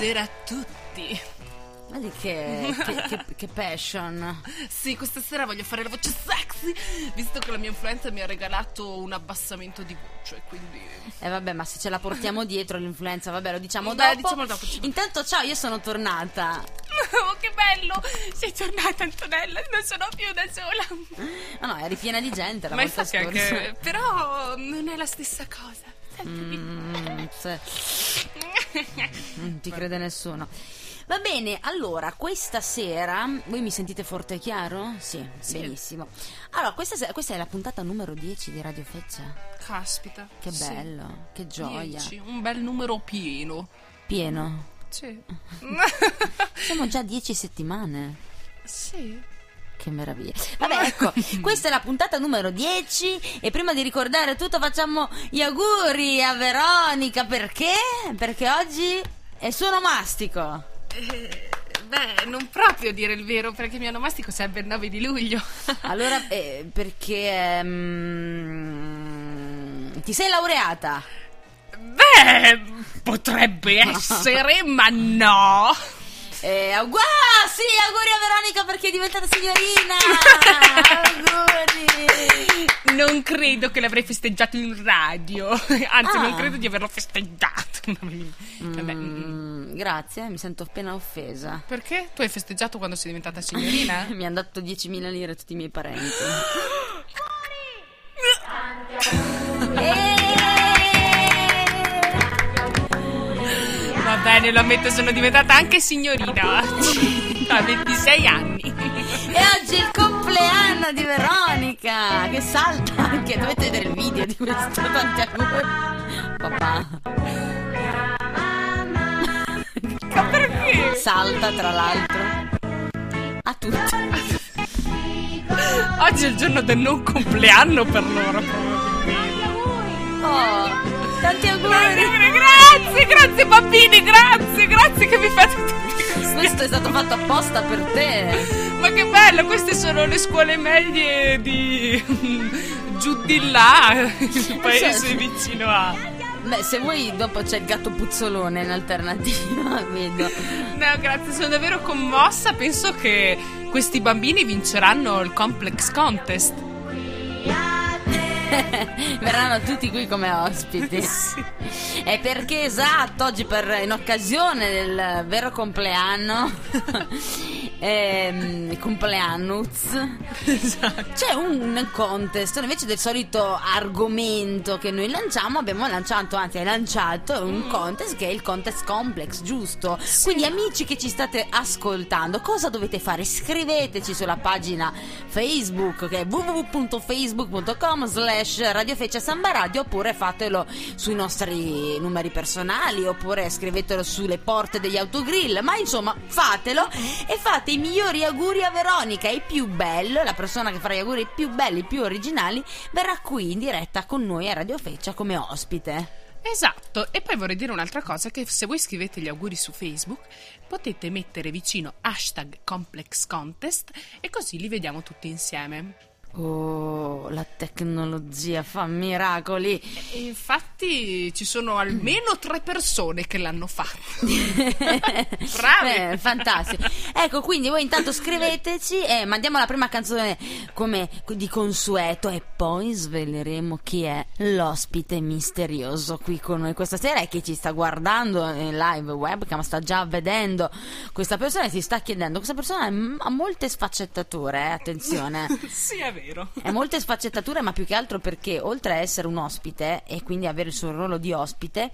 Buonasera a tutti. Vedi che, che, che, che passion. Sì, questa sera voglio fare la voce sexy, visto che la mia influenza mi ha regalato un abbassamento di voce, quindi... E eh vabbè, ma se ce la portiamo dietro l'influenza, vabbè, lo diciamo Beh, dopo. diciamo dopo, diciamo. Intanto, ciao, io sono tornata. Oh, che bello! Sei tornata, Antonella, non sono più da sola. Ma no, eri piena di gente la Ma volta scorsa. anche... Però non è la stessa cosa. Mm. Non ti crede nessuno. Va bene, allora, questa sera. Voi mi sentite forte e chiaro? Sì, Sì. benissimo. Allora, questa, se- questa è la puntata numero 10 di Radio Feccia. Caspita. Che Sì. bello, che gioia. Dieci, un bel numero pieno. Pieno. Sì. Siamo già 10 settimane. sì. Che meraviglia. Vabbè, ecco, questa è la puntata numero 10 e prima di ricordare tutto facciamo gli auguri a Veronica perché? Perché oggi è suo onomastico. Eh, beh, non proprio dire il vero, perché il mio onomastico sarebbe il 9 di luglio. Allora, eh, perché ehm, ti sei laureata? Beh, potrebbe essere, ma no. Eh, aug- ah, sì, auguri a Veronica perché è diventata signorina. auguri. Non credo che l'avrei festeggiato in radio. Anzi, Ah. non credo di averlo festeggiato. Vabbè, mm. Mm, grazie, mi sento appena offesa. Perché? Tu hai festeggiato quando sei diventata signorina? Mi hanno dato 10.000 lire tutti i miei parenti. Va bene, lo ammetto, sono diventata anche signorina oggi. A 26 anni. E oggi è il compleanno di Veronica che salta anche. Dovete vedere il video di questo tanti auguri. Papà Ma perché? salta tra l'altro a tutti. Oggi è il giorno del non compleanno per loro, probabilmente. Oh, tanti auguri. Grazie, grazie bambini, grazie, grazie che mi fate tutti questi. Questo è stato fatto apposta per te. Ma che bello, queste sono le scuole medie di giù di là, il paese Certo. vicino a. Beh, se vuoi dopo c'è il gatto puzzolone in alternativa, vedo. No, grazie, sono davvero commossa. Penso che questi bambini vinceranno il Complex Contest. Verranno tutti qui come ospiti. Sì. È perché esatto, oggi per, in occasione del vero compleanno, ehm, compleannuz, Esatto. c'è un contest. Invece del solito argomento che noi lanciamo, abbiamo lanciato, anzi hai lanciato un contest che è il contest complex, giusto? Quindi amici che ci state ascoltando, cosa dovete fare? Scriveteci sulla pagina Facebook che è www.facebook.com slash radiofeccia samba radio oppure fatelo sui nostri numeri personali oppure scrivetelo sulle porte degli autogrill ma insomma fatelo e fate i migliori auguri a Veronica il più bello la persona che farà gli auguri più belli più originali verrà qui in diretta con noi a Radio Feccia come ospite Esatto, e poi vorrei dire un'altra cosa, che se voi scrivete gli auguri su Facebook potete mettere vicino hashtag Complex Contest e così li vediamo tutti insieme. oh la tecnologia fa miracoli E infatti ci sono almeno tre persone che l'hanno fatto. Bravi! Eh, fantastico. Ecco, quindi voi intanto scriveteci e mandiamo la prima canzone come di consueto e poi sveleremo chi è l'ospite misterioso qui con noi questa sera e chi ci sta guardando in live webcam, sta già vedendo questa persona e si sta chiedendo, questa persona ha molte sfaccettature, eh, attenzione. sì, è vero. Ha molte sfaccettature, ma più che altro perché oltre a essere un ospite e quindi avere il suo ruolo di ospite,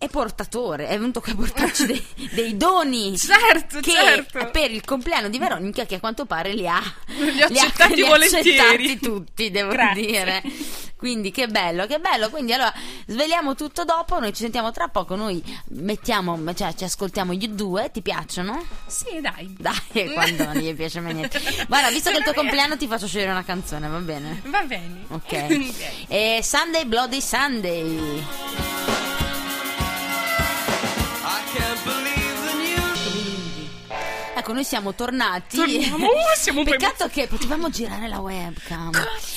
è portatore, è venuto qui a portarci dei, dei doni. Certo, che certo. per il compleanno di Veronica, che a quanto pare li ha, Li ha accettati li ha volentieri. accettati tutti, devo Grazie. dire. Quindi che bello, che bello. Quindi allora sveliamo tutto dopo, noi ci sentiamo tra poco, noi mettiamo, cioè ci ascoltiamo gli due, ti piacciono? Sì, dai. Dai, quando non gli piace mai niente. Guarda, visto che è il tuo compleanno ti faccio scegliere una canzone, va bene? Va bene. Ok. E Sunday Bloody Sunday. Ecco, noi siamo tornati. Torniamo, uh, siamo Peccato che potevamo girare la webcam.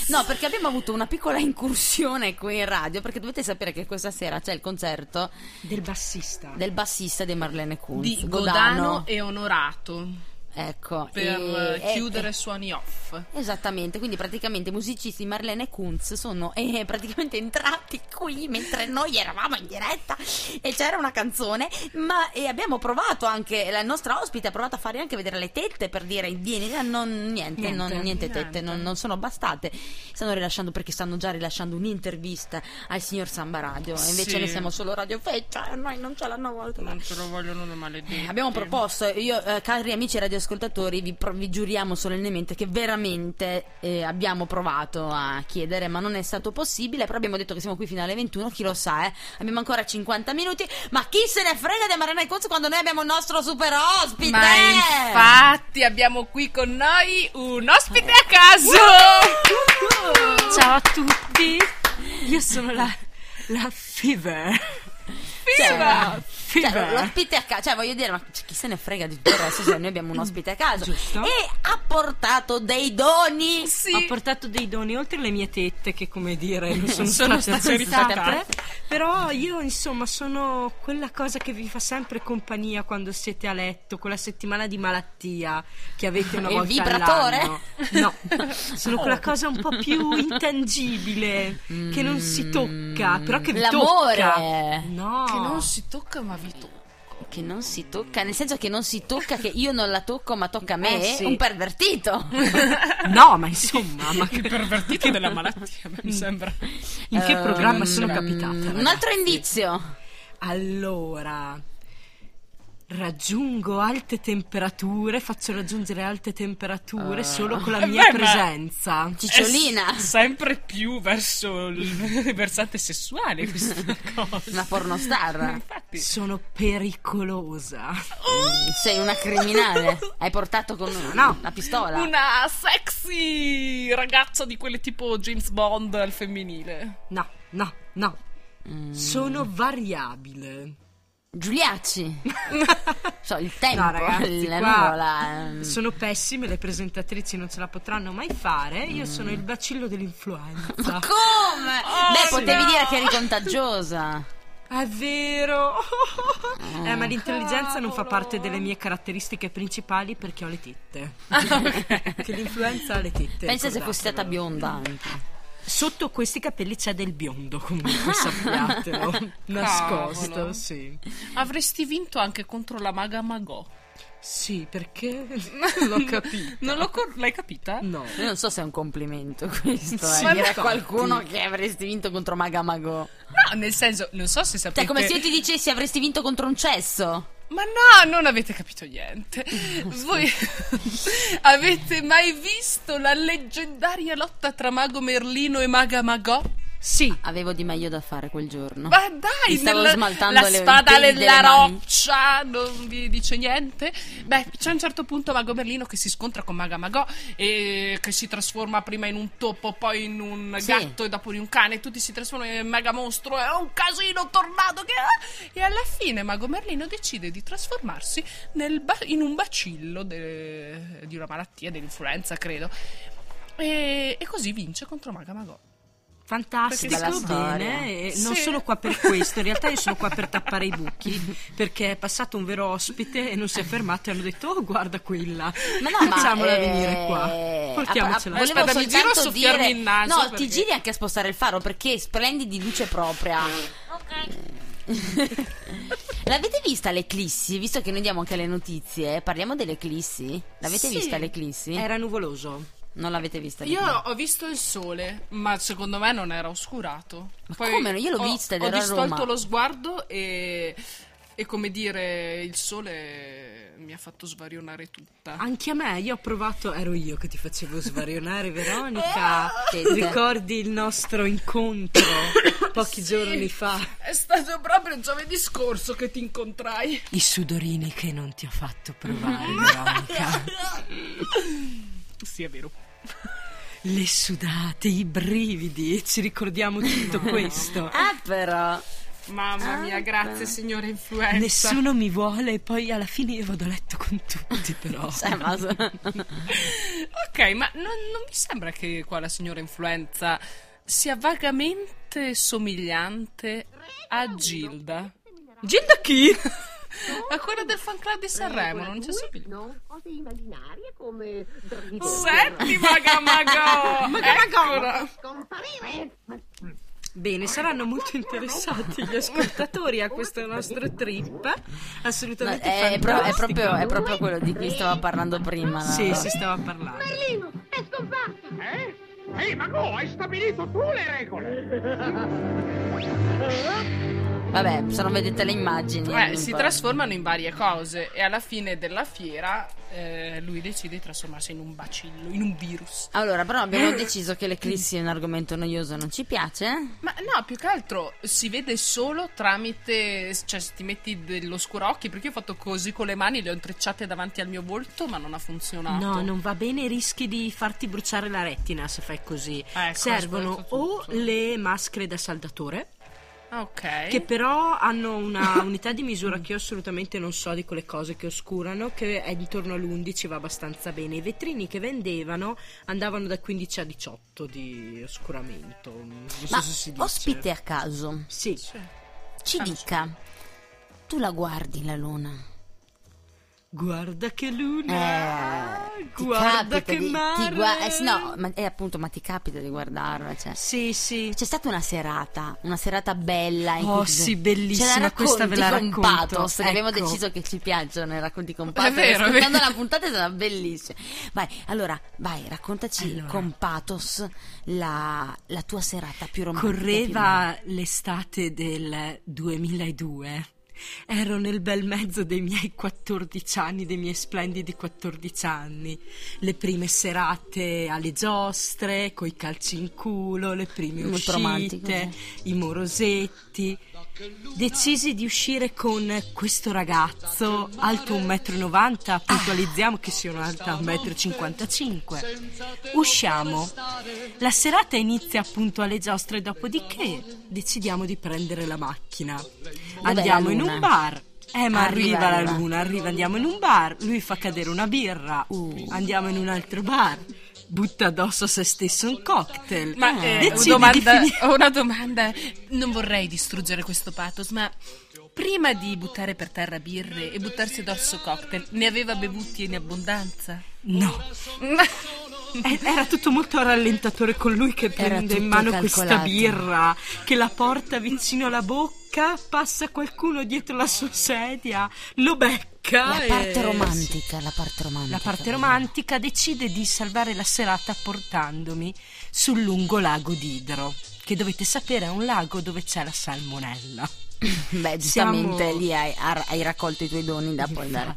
No, perché abbiamo avuto una piccola incursione qui in radio. Perché dovete sapere che questa sera c'è il concerto Del bassista. del bassista di Marlene Kunz. di Godano e Onorato Ecco. per e- eh, e- chiudere suoni off. Esattamente, quindi praticamente i musicisti Marlene Kunz sono eh, praticamente entrati qui mentre noi eravamo in diretta e c'era una canzone, ma e abbiamo provato anche, la nostra ospite ha provato a fare anche vedere le tette per dire vieni, eh, non, niente, Niente, non, niente tette, non, non sono bastate, stanno rilasciando perché stanno già rilasciando un'intervista al signor Samba Radio, e invece Sì. noi siamo solo Radio Feccia e noi non ce l'hanno voluto. Non ce lo vogliono le maledetti. Abbiamo proposto, io, eh, cari amici radioascoltatori, vi, pro- vi giuriamo solennemente che veramente eh, abbiamo provato a chiedere, ma non è stato possibile. Però abbiamo detto che siamo qui fino alle 21, chi lo sa, eh? Abbiamo ancora 50 minuti. Ma chi se ne frega di Marina Conz quando noi abbiamo il nostro super ospite? Ma infatti abbiamo qui con noi un ospite a caso! Ciao a tutti, io sono la, la Fever. Cioè, Cioè, l'ospite a caso, cioè voglio dire, ma chi se ne frega di tutto il resto se noi abbiamo un ospite a caso? Giusto. E ha portato dei doni. Sì. Ho portato dei doni oltre le mie tette che come dire non sono, Sono state rifiutate. però io insomma sono quella cosa che vi fa sempre compagnia quando siete a letto quella settimana di malattia che avete una Il volta vibratore? all'anno no sono quella cosa un po' più intangibile che non si tocca però che vi L'amore. tocca no Che non si tocca ma vi tocca. Che non si tocca, nel senso che non si tocca, che io non la tocco, ma tocca a me. Eh, sì. Un pervertito. no ma insomma ma che- pervertito della malattia, mi sembra. in che programma Ehm, sono capitata Un ragazzi? altro indizio. Allora, raggiungo alte temperature, faccio raggiungere alte temperature solo con la Eh, mia beh, presenza. Cicciolina. S- sempre più verso il versante sessuale questa cosa. Una pornostar. Infatti. Sono pericolosa. Sei una criminale. Hai portato con No. una pistola. Una sexy ragazza di quelle tipo James Bond al femminile. No, no, no. Sono variabile. Giuliacci. so, il tempo, No, ragazzi, la nuvola. ehm. sono pessime, le presentatrici non ce la potranno mai fare. Io sono il bacillo dell'influenza. Ma come? Beh, potevi no. dire che eri contagiosa. È vero. Eh, ma l'intelligenza non fa parte delle mie caratteristiche principali perché ho le tette. che l'influenza ha le tette. Pensa se fossi stata bionda anche. Sotto questi capelli c'è del biondo, comunque sappiatelo. Nascosto, Cavolo. sì. Avresti vinto anche contro la maga Magò. Sì, perché l'ho capito. Non lo cor- l'hai capita? No. Io non so se è un complimento questo, Sì, eh, dire a qualcuno che avresti vinto contro Magamago. No, nel senso, non so se sapete... Cioè, come se io ti dicessi avresti vinto contro un cesso. Ma no, non avete capito niente. Voi avete mai visto la leggendaria lotta tra Mago Merlino e Maga Magò? Sì. Avevo di meglio da fare quel giorno. Ma dai, Mi stavo nella- smaltando la le- spada nella roccia non vi dice niente? Beh, c'è un certo punto Mago Merlino che si scontra con Maga Magò e che si trasforma prima in un topo, poi in un Sì. gatto e dopo in un cane. Tutti si trasformano in mega mostro. È un casino tornado che. E alla fine Mago Merlino decide di trasformarsi nel ba- in un bacillo de- di una malattia, dell'influenza, credo. E, e così vince contro Maga Magò. Fantastico, bene. E non Sì. sono qua per questo, in realtà io sono qua per tappare i buchi, perché è passato un vero ospite e non si è fermato e hanno detto "Oh, guarda quella". Ma no, ma Facciamola eh, venire qua. Portiamocela. a- a- Aspetta, mi giro a soltanto soffiarmi dire- il naso, No, ti perché- giri anche a spostare il faro perché splendi di luce propria. L'avete vista l'eclissi? Visto che noi diamo anche le notizie, parliamo dell'eclissi? L'avete Sì. vista l'eclissi? Era nuvoloso. Non l'avete vista Io l'eclissi? ho visto il sole, ma secondo me non era oscurato. Ma come no? Io l'ho ho- vista ed Ho ero a distolto lo sguardo e, e come dire, il sole mi ha fatto svarionare tutta. Anche a me, io ho provato, ero io che ti facevo svarionare, Veronica. Tette. Ricordi il nostro incontro pochi giorni fa? È stato proprio giovedì scorso che ti incontrai. I sudorini che non ti ho fatto provare, Veronica. Sì, è vero. Le sudate, i brividi, ci ricordiamo tutto questo. Ah, però. Mamma mia, Ah, grazie beh. signora influenza. Nessuno mi vuole e poi alla fine io vado a letto con tutti, però. Ma- Ok, ma non, non mi sembra che qua la signora influenza sia vagamente somigliante a Gilda. Gilda chi? A quella del fan club di Sanremo, non c'è Due, somiglia. No, cose immaginarie come dritto. Senti, Magamago! Scomparire. Bene, saranno molto interessati gli ascoltatori a questo nostro trip. Assolutamente è, pro- è proprio, è proprio quello di cui stavo parlando prima. no? Sì, si stava parlando. Merlino, è scomparso. Eh? Ehi, ma go, hai stabilito tu le regole! Vabbè, se non vedete le immagini. Eh, non si trasformano in varie cose e alla fine della fiera eh, lui decide di trasformarsi in un bacillo, in un virus. Allora, però abbiamo deciso che l'eclissi è un argomento noioso, non ci piace? Ma no, più che altro si vede solo tramite. cioè, se ti metti dello scurocchi. Perché io ho fatto così con le mani, le ho intrecciate davanti al mio volto, ma non ha funzionato. No, non va bene, rischi di farti bruciare la retina se fai così. Ecco, Servono o le maschere da saldatore, Ah, Ok. che però hanno una unità di misura che io assolutamente non so di quelle cose che oscurano, che è intorno all'11, va abbastanza bene. I vetrini che vendevano andavano da 15 a 18 di oscuramento. Non so Ma se si dice. ospite a caso, Sì. ci dica, tu la guardi la luna? Guarda che luna! Eh, guarda che di, mare! gua- eh, no, ma è appunto, ma ti capita di guardarla, cioè. Sì, sì. C'è stata una serata, una serata bella. In Oh, sì, bellissima, questa ve la racconti con racconto. pathos, che abbiamo Ecco. deciso che ci piacciono i racconti con pathos. vero, è Ascoltando vero. la puntata sarà bellissima. Vai, allora, vai, raccontaci Allora. con pathos la, la tua serata più romantica. Correva l'estate del 2002. Ero nel bel mezzo dei miei 14 anni, dei miei splendidi 14 anni. Le prime serate alle giostre, coi calci in culo, le prime Molto uscite, i morosetti. Decisi di uscire con questo ragazzo alto 1,90 m, puntualizziamo che sono alta 1,55 m. Usciamo. La serata inizia appunto alle giostre, dopodiché decidiamo di prendere la macchina. Andiamo la in un bar. Eh, ma Arriva, arriva, arriva. la luna, arriva, andiamo in un bar, lui fa cadere una birra, Uh. andiamo in un altro bar, butta addosso a se stesso un cocktail. Ma eh, domanda- di finire- ho una domanda. Non vorrei distruggere questo pathos, ma prima di buttare per terra birre e buttarsi addosso cocktail, ne aveva bevuti in abbondanza? No, Eh, Era tutto molto rallentatore con lui che prende in mano questa calcolato. birra, che la porta vicino alla bocca, passa qualcuno dietro la sua sedia, lo becca. La parte romantica, la parte romantica. La parte romantica decide di salvare la serata portandomi sul lungo lago d'Idro, che dovete sapere è un lago dove c'è la salmonella. Beh, giustamente Siamo- lì hai, hai raccolto i tuoi doni da poi dare.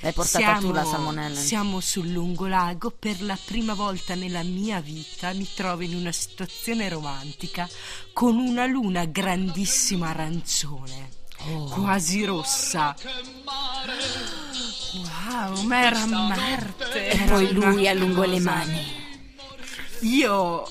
L'hai portata tu Siamo- la salmonella. Siamo sul lungo lago, per la prima volta nella mia vita mi trovo in una situazione romantica con una luna grandissima arancione, Oh. quasi rossa. Wow, ma era Marte. E poi lui allungò le mani. Io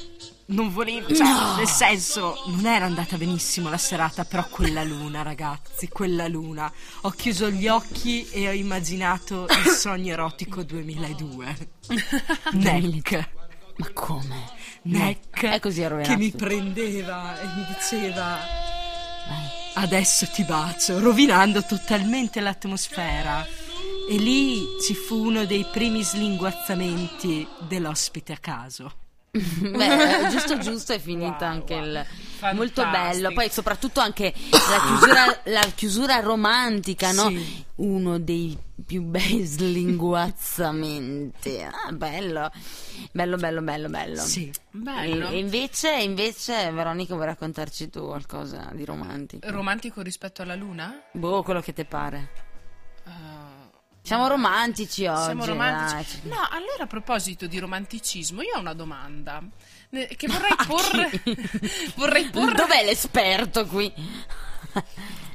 non volevo, cioè, nel senso, non era andata benissimo la serata, però quella luna, ragazzi, quella luna. Ho chiuso gli occhi e ho immaginato il sogno erotico 2002. Neck. Ma come? Neck È così ero che mi prendeva e mi diceva Vai. adesso ti bacio, rovinando totalmente l'atmosfera. E lì ci fu uno dei primi slinguazzamenti dell'ospite a caso. Beh, giusto giusto è finito anche il molto bello. Poi soprattutto anche la chiusura, la chiusura romantica, no? Sì. Uno dei più bei slinguazzamenti. Ah, bello. Bello, bello, bello, bello. Sì. Bello. E, invece, invece, Veronica, vuoi raccontarci tu qualcosa di romantico? Romantico rispetto alla luna? Boh, quello che ti pare. Ah, Siamo romantici oggi. siamo romantici. dai. No, allora a proposito di romanticismo, io ho una domanda che vorrei porre. vorrei porre. Dov'è l'esperto qui?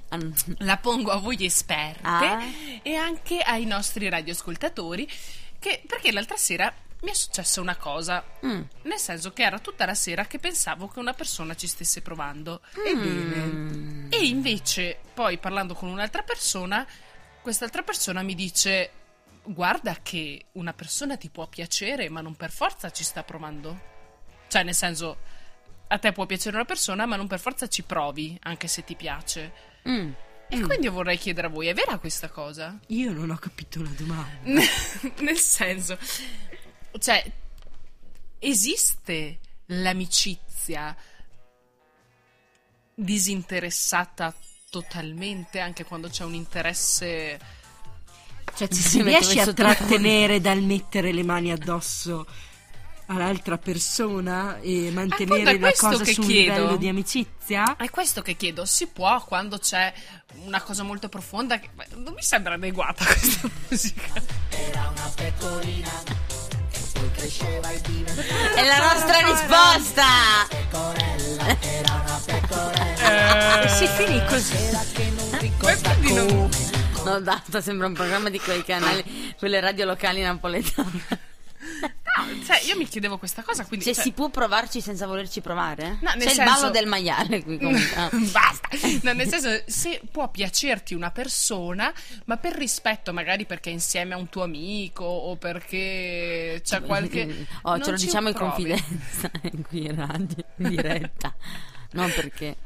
Ah, La pongo a voi esperte Ah. e anche ai nostri radioascoltatori. Che, perché l'altra sera mi è successa una cosa. Mm. Nel senso che era tutta la sera che pensavo che una persona ci stesse provando. Ebbene. E invece, poi parlando con un'altra persona, quest'altra persona mi dice: Guarda che una persona ti può piacere, ma non per forza ci sta provando. Cioè, nel senso, a te può piacere una persona, ma non per forza ci provi, anche se ti piace. Mm. E quindi io vorrei chiedere a voi: è vera questa cosa? Io non ho capito la domanda. nel senso, cioè, esiste l'amicizia disinteressata totalmente anche quando c'è un interesse Cioè, ci Si riesce a trattenere dal mettere le mani addosso all'altra persona e mantenere Appunto, è la cosa su un chiedo. livello di amicizia? è questo che chiedo si può quando c'è una cosa molto profonda che non mi sembra adeguata questa musica È la nostra risposta! E si finì così. Poi quindi non- No, data, sembra un programma di quei canali, quelle radio locali napoletane. No, cioè io mi chiedevo questa cosa quindi Cioè, cioè- si può provarci senza volerci provare? No, nel C'è il senso- ballo del maiale qui. Ah. Basta. No, nel senso, se può piacerti una persona, ma per rispetto, magari perché è insieme a un tuo amico o perché c'è qualche. Oh, non ce lo ci diciamo in provi. confidenza qui in radio, in diretta. Non perché.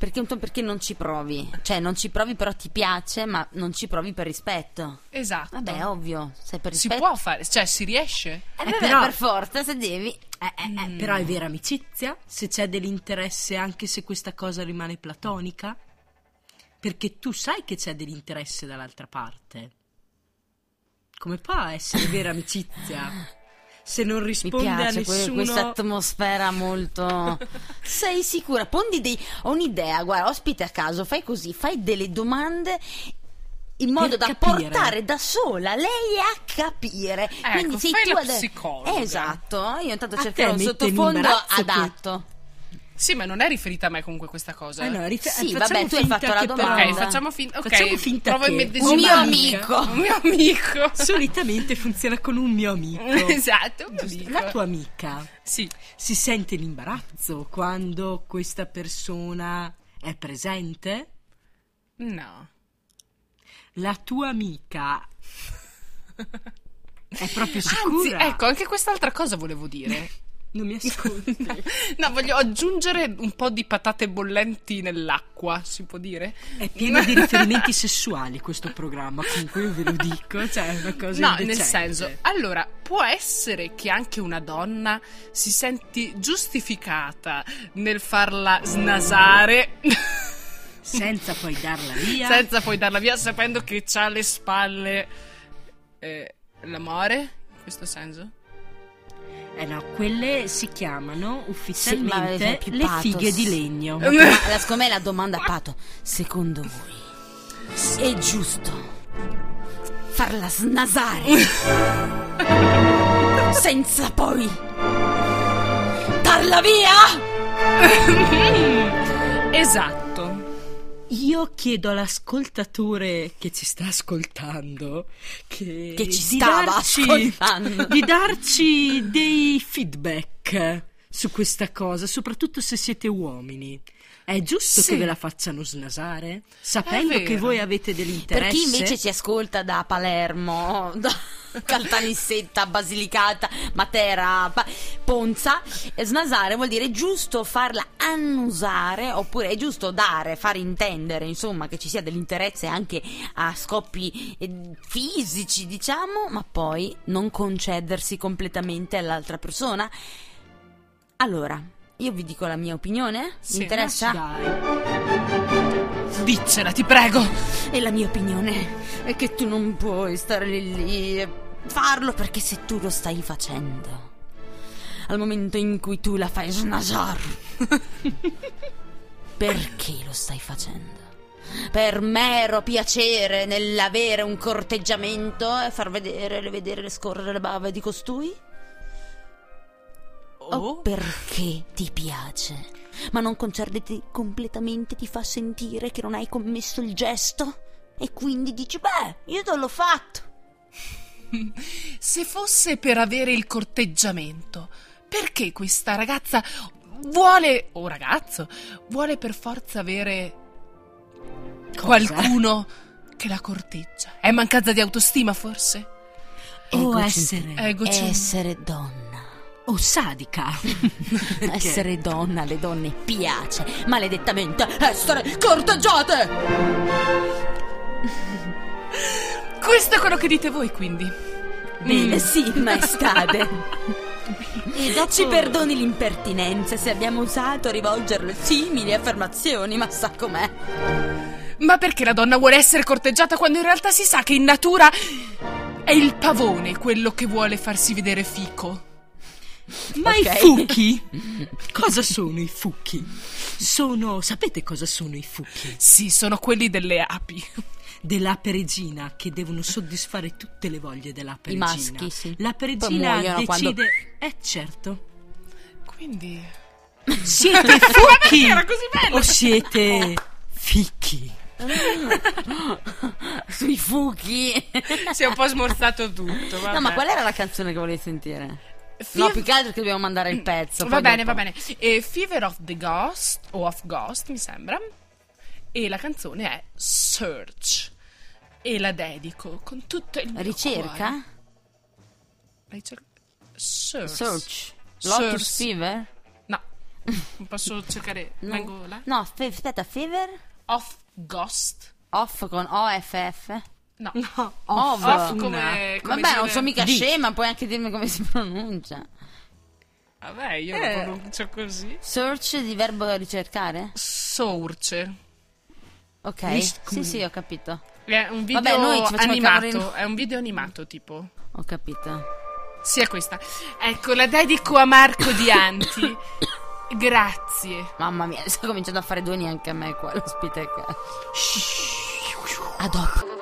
Perché, perché non ci provi. Cioè, non ci provi, però ti piace, ma non ci provi per rispetto. Esatto. Vabbè, ovvio. Se per si rispetto. può fare, cioè si riesce. Eh, Eh, vabbè, però- per forza, se devi. Eh, eh, eh, però è vera amicizia? Se c'è dell'interesse anche se questa cosa rimane platonica? Perché tu sai che c'è dell'interesse dall'altra parte. Come può essere vera amicizia? Se non Mi risponde a piace que- nessuno... questa atmosfera molto. Sei sicura? Pondi dei. Ho un'idea, guarda, ospite a caso, fai così, fai delle domande. In modo da capire. portare da sola lei a capire. Quindi sei tu la ad- psicologa. Esatto, io intanto A cercherò un sottofondo adatto. Sì, ma non è riferita a me comunque questa cosa. Ah, no, rif- Sì, facciamo vabbè, tu hai fatto la domanda. Ok, facciamo finta. Ok, Facciamo finta provo a che. Un mio amico. Un mio amico. Solitamente funziona con un mio amico. esatto, un mio amico. La tua amica Sì. si sente l'imbarazzo quando questa persona è presente? No. La tua amica è proprio Anzi, sicura? ecco, anche quest'altra cosa volevo dire. Non mi ascolti. No, voglio aggiungere un po' di patate bollenti nell'acqua, si può dire? È pieno di riferimenti sessuali questo programma, comunque io ve lo dico, cioè è una cosa No, nel indecente. senso, allora, può essere che anche una donna si senti giustificata nel farla snasare senza poi darla via. senza poi darla via sapendo che c'ha alle spalle eh, l'amore, in questo senso? Eh no, quelle si chiamano ufficialmente più le pathos. fighe di legno. La, secondo me la domanda a Pato, secondo voi è giusto farla snasare senza poi darla via? Esatto. Io chiedo all'ascoltatore che ci sta ascoltando che, Che ci di stava darci- ascoltando. di darci dei feedback su questa cosa, soprattutto se siete uomini. È giusto Sì. che ve la facciano snasare? Sapendo che voi avete Per dell'interesse. chi invece ci ascolta da Palermo, da Caltanissetta, Basilicata, Matera, Pa- Ponza, eh, snasare vuol dire giusto farla annusare oppure è giusto dare, far intendere insomma che ci sia dell'interesse anche a scopi eh, fisici diciamo, ma poi non concedersi completamente all'altra persona. Allora, io vi dico la mia opinione, Sì, mi interessa? Dai. Diccela, ti prego. E la mia opinione è che tu non puoi stare lì, lì e farlo perché se tu lo stai facendo, al momento in cui tu la fai snasare, perché lo stai facendo? Per mero piacere nell'avere un corteggiamento e far vedere, vedere le scorrere le bave di costui? O Oh. perché ti piace? Ma non concederti completamente ti fa sentire che non hai commesso il gesto? E quindi dici, beh, io te l'ho fatto. Se fosse per avere il corteggiamento, perché questa ragazza vuole, o ragazzo, vuole per forza avere Qualcuno che la corteggia. È mancanza di autostima, forse? O Egocentri- essere... Essere donna. O sadica. Perché? Essere donna alle donne piace, maledettamente essere corteggiate! Questo è quello che dite voi, quindi. Bene, Mm. sì, maestade. E dopo... Ci perdoni l'impertinenza se abbiamo usato rivolgerle simili affermazioni, ma sa com'è. Ma perché la donna vuole essere corteggiata quando in realtà si sa che in natura è il pavone quello che vuole farsi vedere fico? Ma Ok. i fucchi? Cosa sono i fucchi? Sono... Sapete cosa sono i fucchi? Sì, sono quelli delle api. Dell'ape regina che devono soddisfare tutte le voglie dell'ape I regina. maschi, sì. L'ape regina decide... quando- Eh certo. Quindi. Siete fucchi? era così bello? O siete ficchi? Sui fuchi. Si è un po' smorzato tutto. Vabbè. No, ma qual era la canzone che volevi sentire? Fi- No, più che altro che dobbiamo mandare il pezzo. Va bene, dopo. va bene. E Fever of the Ghost, o of Ghost, mi sembra. E la canzone è Search. E la dedico con tutto il mio Ricerca? cuore. Ricer- Search. Search. Lotus Search. Fever? No, non posso cercare. No. Vengo là. No, fe- aspetta, Fever? Of Ghost. Off con OFF? No. No, Ov. Off come, come Vabbè, non dire- so mica Di. scema, puoi anche dirmi come si pronuncia. Vabbè, io Eh. lo pronuncio così. Search di verbo ricercare? Source. Ok. Sì, sì, ho capito. È un video Vabbè, noi ci animato. cavoli- È un video animato, tipo. Ho capito. Sì, è questa. Ecco, la dedico a Marco Dianti. Grazie. Mamma mia, sto cominciando a fare due neanche a me qua, l'ospite che... A dopo.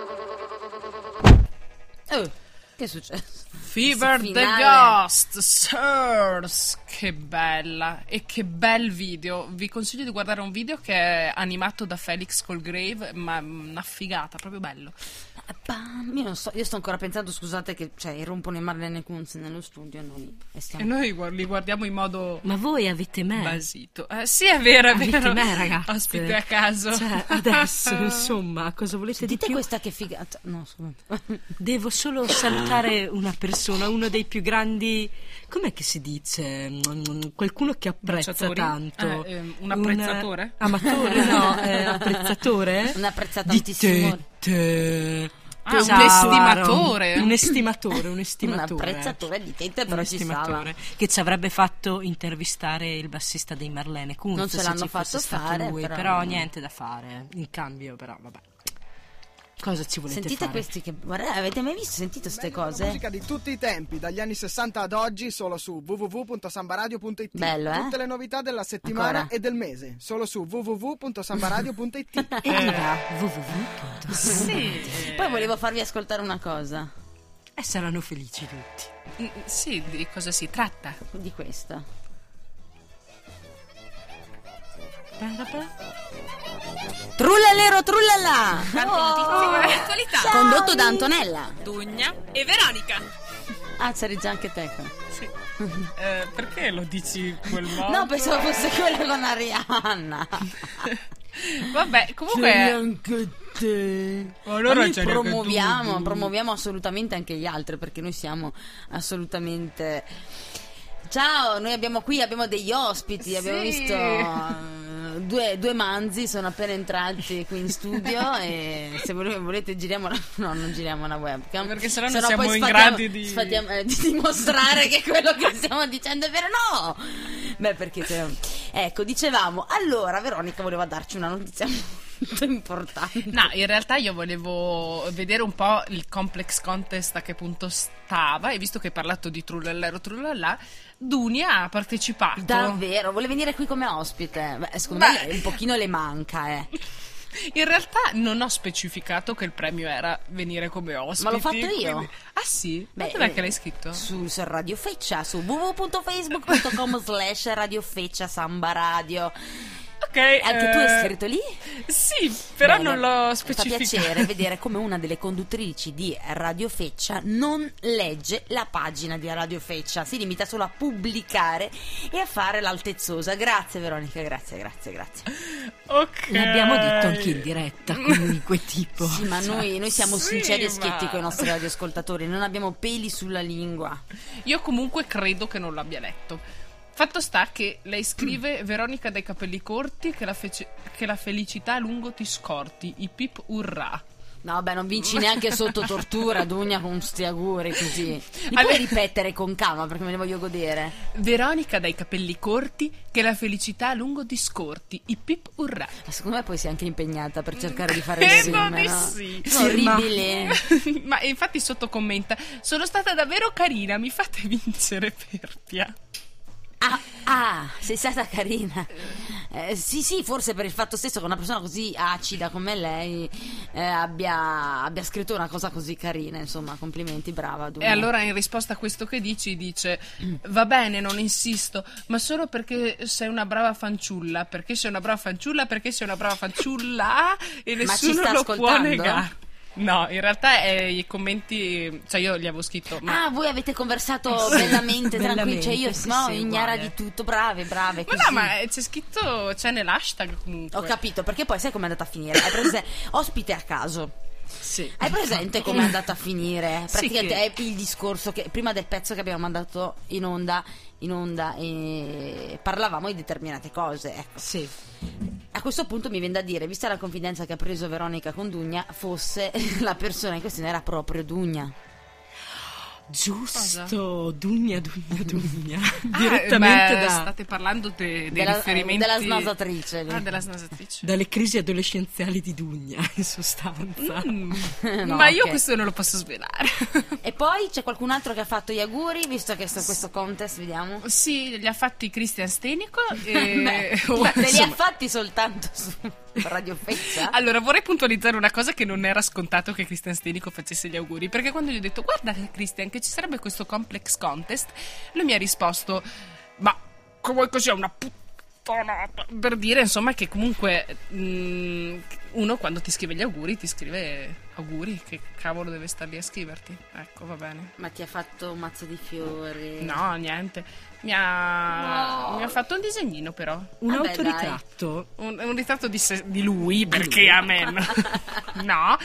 Oh, che è successo? Fever the. Ghost, Sirs. Che bella. E che bel video. Vi consiglio di guardare un video che è animato da Felix Colgrave, ma una figata, proprio bello. Bam, Io non so, io sto ancora pensando, scusate che cioè, irrompono i Marlene Kunz nello studio noi e E stiamo... noi guard- li guardiamo in modo Ma voi avete me. basito. Eh, sì, è vero, è Avete vero. me, ragazze. Ospite a caso. Cioè, adesso, insomma, cosa volete di Dite più? questa che figata... No, scusate. Devo solo salutare una persona, uno dei più grandi. Com'è che si dice? Qualcuno che apprezza Baciatori? tanto. Eh, ehm, un apprezzatore? amatore, no, eh, apprezzatore. Un apprezza Di tantissimo. Ah, un estimatore. Un estimatore, un Un estimatore. apprezzatore di tette, Un però ci stava. estimatore che ci avrebbe fatto intervistare il bassista dei Marlene Kunz Non ce se l'hanno ci fosse fatto stato fare, lui, però- però... niente da fare in cambio però vabbè cosa ci volete Sentite fare questi che... Guarda, avete mai visto, sentito queste cose? musica di tutti i tempi, dagli anni 60 ad oggi, solo su www.sambaradio.it. Bello, eh? Tutte le novità della settimana Ancora? e del mese, solo su www.sambaradio.it. e www. Sì. Poi volevo farvi ascoltare una cosa e saranno felici tutti Mm, Sì, di cosa si tratta? di questa. Trullalero trullala! attualità. Condotto da Antonella. Dugna e Veronica. Ah, c'eri già anche te qua. Sì. Eh, perché lo dici in quel modo? No, pensavo fosse quella con Arianna. Vabbè, comunque. anche te. Allora Ma noi promuoviamo, tu. promuoviamo assolutamente anche gli altri perché noi siamo assolutamente. Ciao, noi abbiamo qui abbiamo degli ospiti, abbiamo Sì. visto due, due manzi, sono appena entrati qui in studio e se volete, volete giriamo la, no, non giriamo la webcam. Perché sennò non Sennò siamo poi in sfatiamo- grado di- sfatiamo- eh, di dimostrare che quello che stiamo dicendo è vero. No! Beh, perché cioè, ecco, dicevamo, allora Veronica voleva darci una notizia molto importante. No, in realtà io volevo vedere un po' il complex contest a che punto stava e visto che hai parlato di trullallero trullallà, Dunia ha partecipato. Davvero, vuole venire qui come ospite? Beh, secondo Beh. me un pochino le manca, eh. In realtà non ho specificato che il premio era venire come ospite. Ma l'ho fatto io. Ah sì? Beh, dov'è eh, che l'hai scritto? Su, su Radio Feccia, su www.facebook.com slash Radio Feccia Samba Radio. Ok. Anche tu eh, hai scritto lì? Sì, però Bene, non l'ho Mi specificato. fa piacere vedere come una delle conduttrici di Radio Feccia non legge la pagina di Radio Feccia, si limita solo a pubblicare e a fare l'altezzosa. Grazie Veronica, grazie, grazie, grazie. Ok. L'abbiamo detto anche in diretta, comunque tipo. Sì, ma noi, noi siamo Sì, sinceri e ma- schietti con i nostri radioascoltatori, non abbiamo peli sulla lingua. Io comunque credo che non l'abbia letto. Fatto sta che lei scrive Veronica dai capelli corti che la, fece- che la felicità a lungo ti scorti, i pip urrà. No, vabbè, non vinci neanche sotto tortura, Dugna, con sti auguri così. Li puoi ripetere con calma perché me ne voglio godere. Veronica dai capelli corti che la felicità a lungo ti scorti, i pip urrà. Ma secondo me poi sei anche impegnata per cercare di fare il sim, di no? sì. Sì, ma- orribili. Ma infatti sotto commenta Sono stata davvero carina, mi fate vincere Perpia. Ah, ah, sei stata carina. Eh, sì, sì, forse per il fatto stesso che una persona così acida come lei eh, abbia, abbia scritto una cosa così carina. Insomma, complimenti, brava. E Dugna. allora in risposta a questo che dici dice Va bene, non insisto, ma solo perché sei una brava fanciulla, perché sei una brava fanciulla, perché sei una brava fanciulla e nessuno lo può ascoltando? negare. No, in realtà eh, i commenti, cioè io li avevo scritto, ma Ah, voi avete conversato bellamente, tranquilli. Cioè, io sì, no, sì, ignara uguale. di tutto. Brave, brave. Ma Così. no, ma c'è scritto, c'è nell'hashtag comunque. Ho capito, perché poi sai com'è andata a finire? Hai prese- ospite a caso. Sì. Hai presente com'è andata a finire? Sì, Praticamente che- è il discorso che prima del pezzo che abbiamo mandato in onda, in onda e parlavamo di determinate cose. Ecco. Sì. A questo punto mi viene da dire, vista la confidenza che ha preso Veronica con Dugna, fosse la persona in questione era proprio Dugna. Giusto, Dugna, Dugna, Dugna. Ah, Direttamente beh, da, state parlando de- dei Della- riferimenti della snasatrice lì. Ah, della snasatrice. dalle crisi adolescenziali di Dugna, in sostanza. Mm. No, Ma io ok. questo non lo posso svelare. E poi c'è qualcun altro che ha fatto gli auguri, visto che sto questo contest, vediamo. sì, li ha fatti Christian Stenico e... Beh, oh, te li ha fatti soltanto su Radio Feccia? Allora, vorrei puntualizzare una cosa che non era scontato che Christian Stenico facesse gli auguri, perché quando gli ho detto "Guarda Christian che ci sarebbe questo complex contest", lui mi ha risposto "Ma vuoi che sia una puttanata?" Per dire, insomma, che comunque mm, uno quando ti scrive gli auguri ti scrive auguri, che cavolo deve star lì a scriverti? Ecco, va bene. Ma ti ha fatto un mazzo di fiori? No, niente. Mi ha, mi ha fatto un disegnino però. Un Vabbè, autoritratto. Un, un ritratto di, se- di lui, perché a me no. no.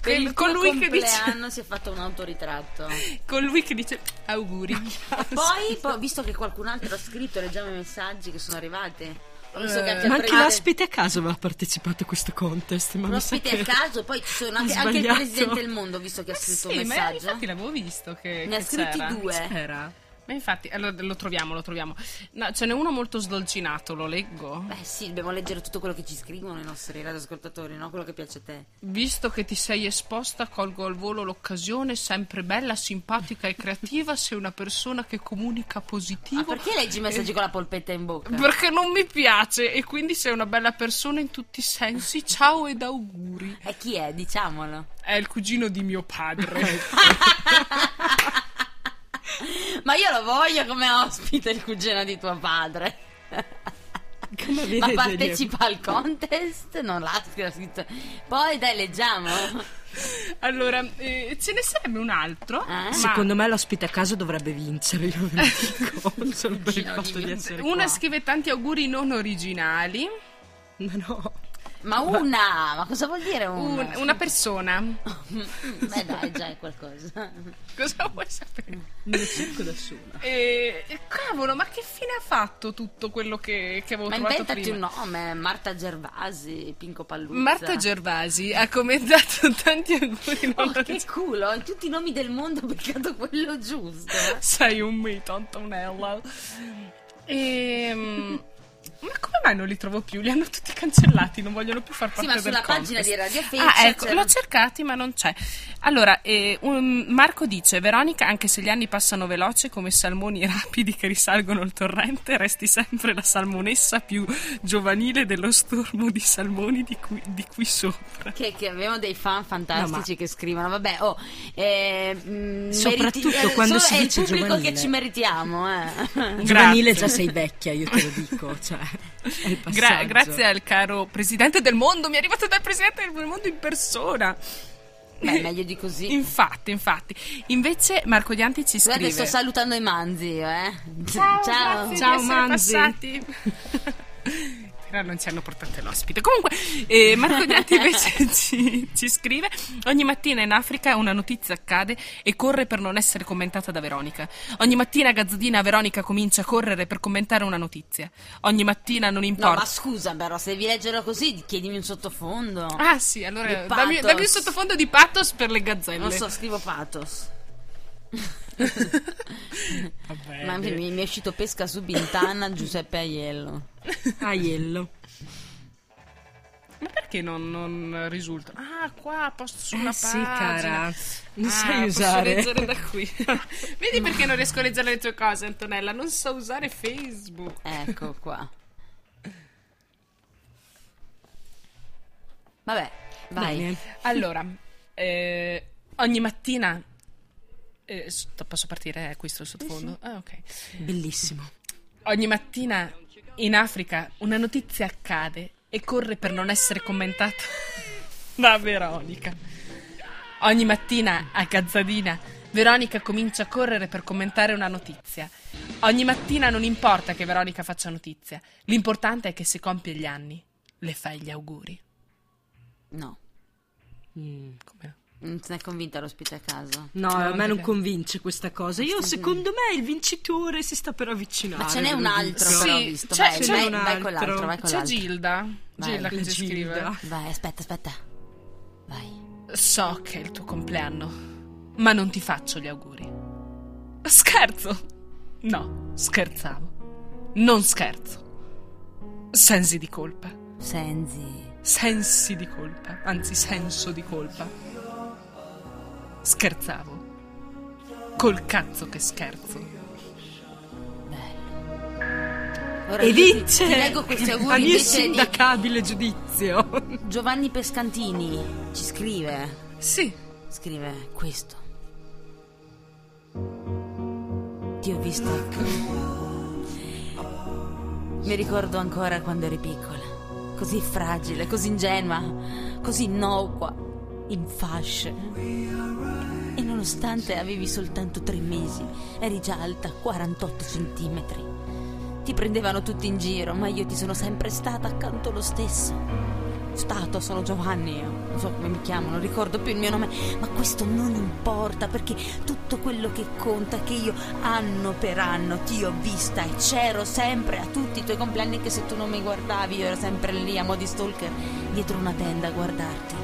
Per il con tuo lui che dice si è fatto un autoritratto. con lui che dice auguri. Poi, poi, visto che qualcun altro ha scritto, leggiamo i messaggi che sono arrivati. Anche Ma anche l'ospite a caso aveva partecipato a questo contest. Ma un mi sa ospite che a caso, poi ci sono anche, ha anche il presidente del mondo, visto che ha scritto sì, un ma messaggio. infatti l'avevo visto che, Ne ha che scritti c'era. due. C'era. Ma infatti, allora lo troviamo, lo troviamo. No, ce n'è uno molto sdolcinato, lo leggo. Beh sì, dobbiamo leggere tutto quello che ci scrivono i nostri radioascoltatori, no? Quello che piace a te. Visto che ti sei esposta, colgo al volo l'occasione, sempre bella, simpatica e creativa, sei una persona che comunica positivo. Ma perché leggi i messaggi con la polpetta in bocca? Perché non mi piace e quindi sei una bella persona in tutti i sensi. Ciao ed auguri. E chi è? Diciamolo. È il cugino di mio padre. Ma io lo voglio come ospite il cugino di tuo padre. Ma partecipa al contest? Non l'ha scritto. Poi dai, leggiamo. allora, eh, ce ne sarebbe un altro. Eh? ma Secondo me l'ospite a caso dovrebbe vincere, io ve lo dico, solo per il Vicino fatto di di mio- essere una qua. scrive tanti auguri non originali. Ma no. Ma una, ma cosa vuol dire una? Un- una persona. Beh dai, già è qualcosa. Cosa vuoi sapere? Me lo cerco da sola. E, e cavolo, ma che fine ha fatto tutto quello che, che avevo Ma trovato inventati prima? un nome, Marta Gervasi, Pinco Palluzza. Marta Gervasi ha commentato tanti auguri non Oh, che originali. culo, in tutti i nomi del mondo ho beccato quello giusto. Sei un mito, Antonella. Ehm, ma come mai non li trovo più? Li hanno tutti cancellati, non vogliono più far Sì, parte ma del sulla pagina contest. di Radio Feccia Ah, ecco, c'era- l'ho cercati, ma non c'è. Allora, eh, un- Marco dice: Veronica, anche se gli anni passano veloce come salmoni rapidi che risalgono il torrente, resti sempre la salmonessa più giovanile dello stormo di salmoni di qui, di qui sopra. Che, che abbiamo dei fan fantastici che scrivono. Vabbè, oh, eh, mm, Soprattutto meriti- eh, quando si è dice il pubblico giovanile. che ci meritiamo, eh. Giovanile Grazie. già sei vecchia, io te lo dico. Cioè, è Gra- grazie al caro presidente del mondo, mi è arrivato dal presidente del mondo in persona. Beh, meglio di così. Infatti, infatti. Invece Marco Dianti ci Guarda, scrive. sto salutando i manzi, eh. Ciao, Ciao. Ciao, essere Manzi. Però non ci hanno portato l'ospite. Comunque, eh, Marco Gnatti invece ci, ci scrive: Ogni mattina in Africa una notizia accade e corre per non essere commentata da Veronica. Ogni mattina Gazzadina Veronica comincia a correre per commentare una notizia. Ogni mattina non No, importa. ma scusa, però, se devi leggerlo così, chiedimi un sottofondo. Ah, sì, allora dammi, dammi un sottofondo di pathos per le gazzelle. Non so, scrivo pathos. Vabbè, Ma mi, mi è uscito pesca su Bintana Giuseppe Aiello. Aiello. Ma perché non, non risulta? Ah, qua, posto sulla Eh sì, pagina. cara. Non Ah, sai posso usare. leggere da qui. Vedi perché non riesco a leggere le tue cose, Antonella? Non so usare Facebook. Ecco qua. Vabbè, vai. Bene. Allora, eh, ogni mattina... eh, posso partire? È questo il sottofondo? Ah, ok. Bellissimo. Ogni mattina in Africa una notizia accade e corre per non essere commentata da Veronica. Ogni mattina a Gazzadina Veronica comincia a correre per commentare una notizia. Ogni mattina non importa che Veronica faccia notizia, l'importante è che se compie gli anni le fai gli auguri. No, Come no? Non se ne è convinta l'ospite a caso. No, a non me non convince questa cosa. Io, secondo me, il vincitore si sta per avvicinare. Ma ce n'è un altro dico. però, Sì, visto. c'è- vai, c'è vai, un vai con altro. l'altro, vai con C'è l'altro. Gilda. Vai. Gilda che ci Gilda. scrive. Vai, aspetta, aspetta. Vai. So che è il tuo compleanno, ma non ti faccio gli auguri. Scherzo? No, scherzavo. Non scherzo. Sensi di colpa. Senzi. Sensi di colpa. Anzi, senso di colpa. Scherzavo. Col cazzo che scherzo. Ora E vince Ti leggo questi auguri mio invece di sindacabile giudizio. Giovanni Pescantini. Ci scrive. Sì. Scrive questo. Ti ho visto. Mi ricordo ancora quando eri piccola. Così fragile, così ingenua, così innocua, in fasce. E nonostante avevi soltanto tre mesi, eri già alta 48 centimetri. Ti prendevano tutti in giro, ma io ti sono sempre stata accanto lo stesso. Stato, sono Giovanni, io non so come mi chiamo, non ricordo più il mio nome, ma questo non importa perché tutto quello che conta è che io anno per anno ti ho vista e c'ero sempre a tutti i tuoi compleanni che se tu non mi guardavi io ero sempre lì a mo' di stalker dietro una tenda a guardarti.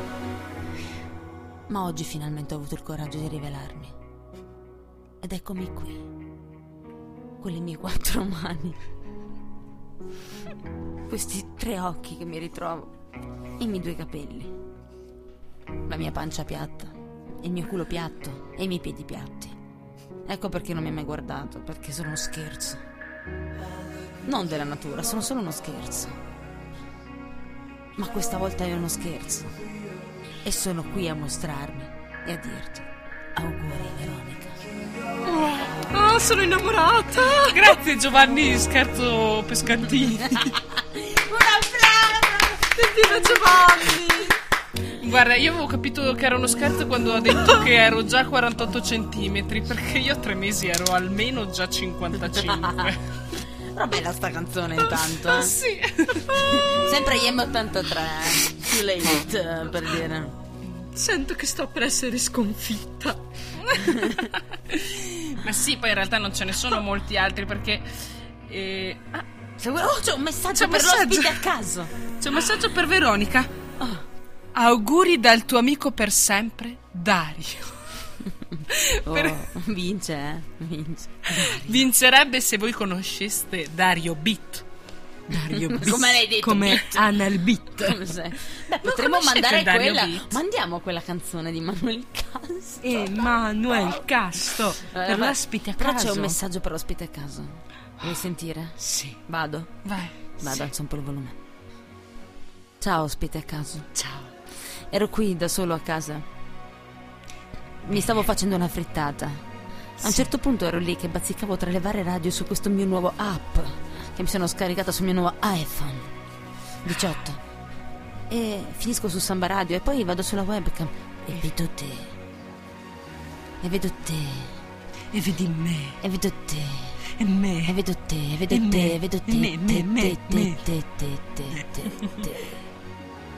Ma oggi finalmente ho avuto il coraggio di rivelarmi. Ed eccomi qui, con le mie quattro mani, questi tre occhi che mi ritrovo i miei due capelli, la mia pancia piatta, il mio culo piatto e i miei piedi piatti. Ecco perché non mi hai mai guardato, perché sono uno scherzo. Non della natura, sono solo uno scherzo. Ma questa volta è uno scherzo. E sono qui a mostrarmi e a dirti auguri Veronica. Oh, sono innamorata. Grazie Giovanni, scherzo pescantini. Un applauso! Evviva Giovanni. Guarda, io avevo capito che era uno scherzo quando ha detto che ero già a 48 centimetri, perché io a tre mesi ero almeno già 55. Però bella sta canzone intanto. eh. sì. Sempre IM83, too late eh, per dire. Sento che sto per essere sconfitta. Ma sì, poi in realtà non ce ne sono molti altri perché... eh, ah, Oh, c'è un messaggio C'è un per messaggio. l'ospite a caso. c'è un messaggio per Veronica. Oh. Auguri dal tuo amico per sempre, Dario. Oh, Per- vince, eh? Vince. Vincerebbe se voi conosceste Dario Bit. Dario Beat. Come l'hai detto, Come Beat? Anal Beat. Come sei? Beh, potremmo mandare quella. Beat? Mandiamo quella canzone di Manuel Castro. Emanuel Casto. Per Eh, ma- l'ospite a Però caso. c'è un messaggio per l'ospite a caso. Vuoi sentire? Sì. Vado. Vai. Vado, alzo un po' il volume. Ciao, ospite a caso. Ciao. Ero qui da solo a casa. Mi stavo facendo una frittata. A un certo punto ero lì che bazzicavo tra le varie radio su questo mio nuovo app che mi sono scaricata sul mio nuovo iPhone 18. E finisco su Samba Radio e poi vado sulla webcam e vedo te. E vedo te. E vedi me. E vedo te. E me. E vedo te, vedo E te, me, vedo te, me, me, te, me, te, me. te, te, te, te, te.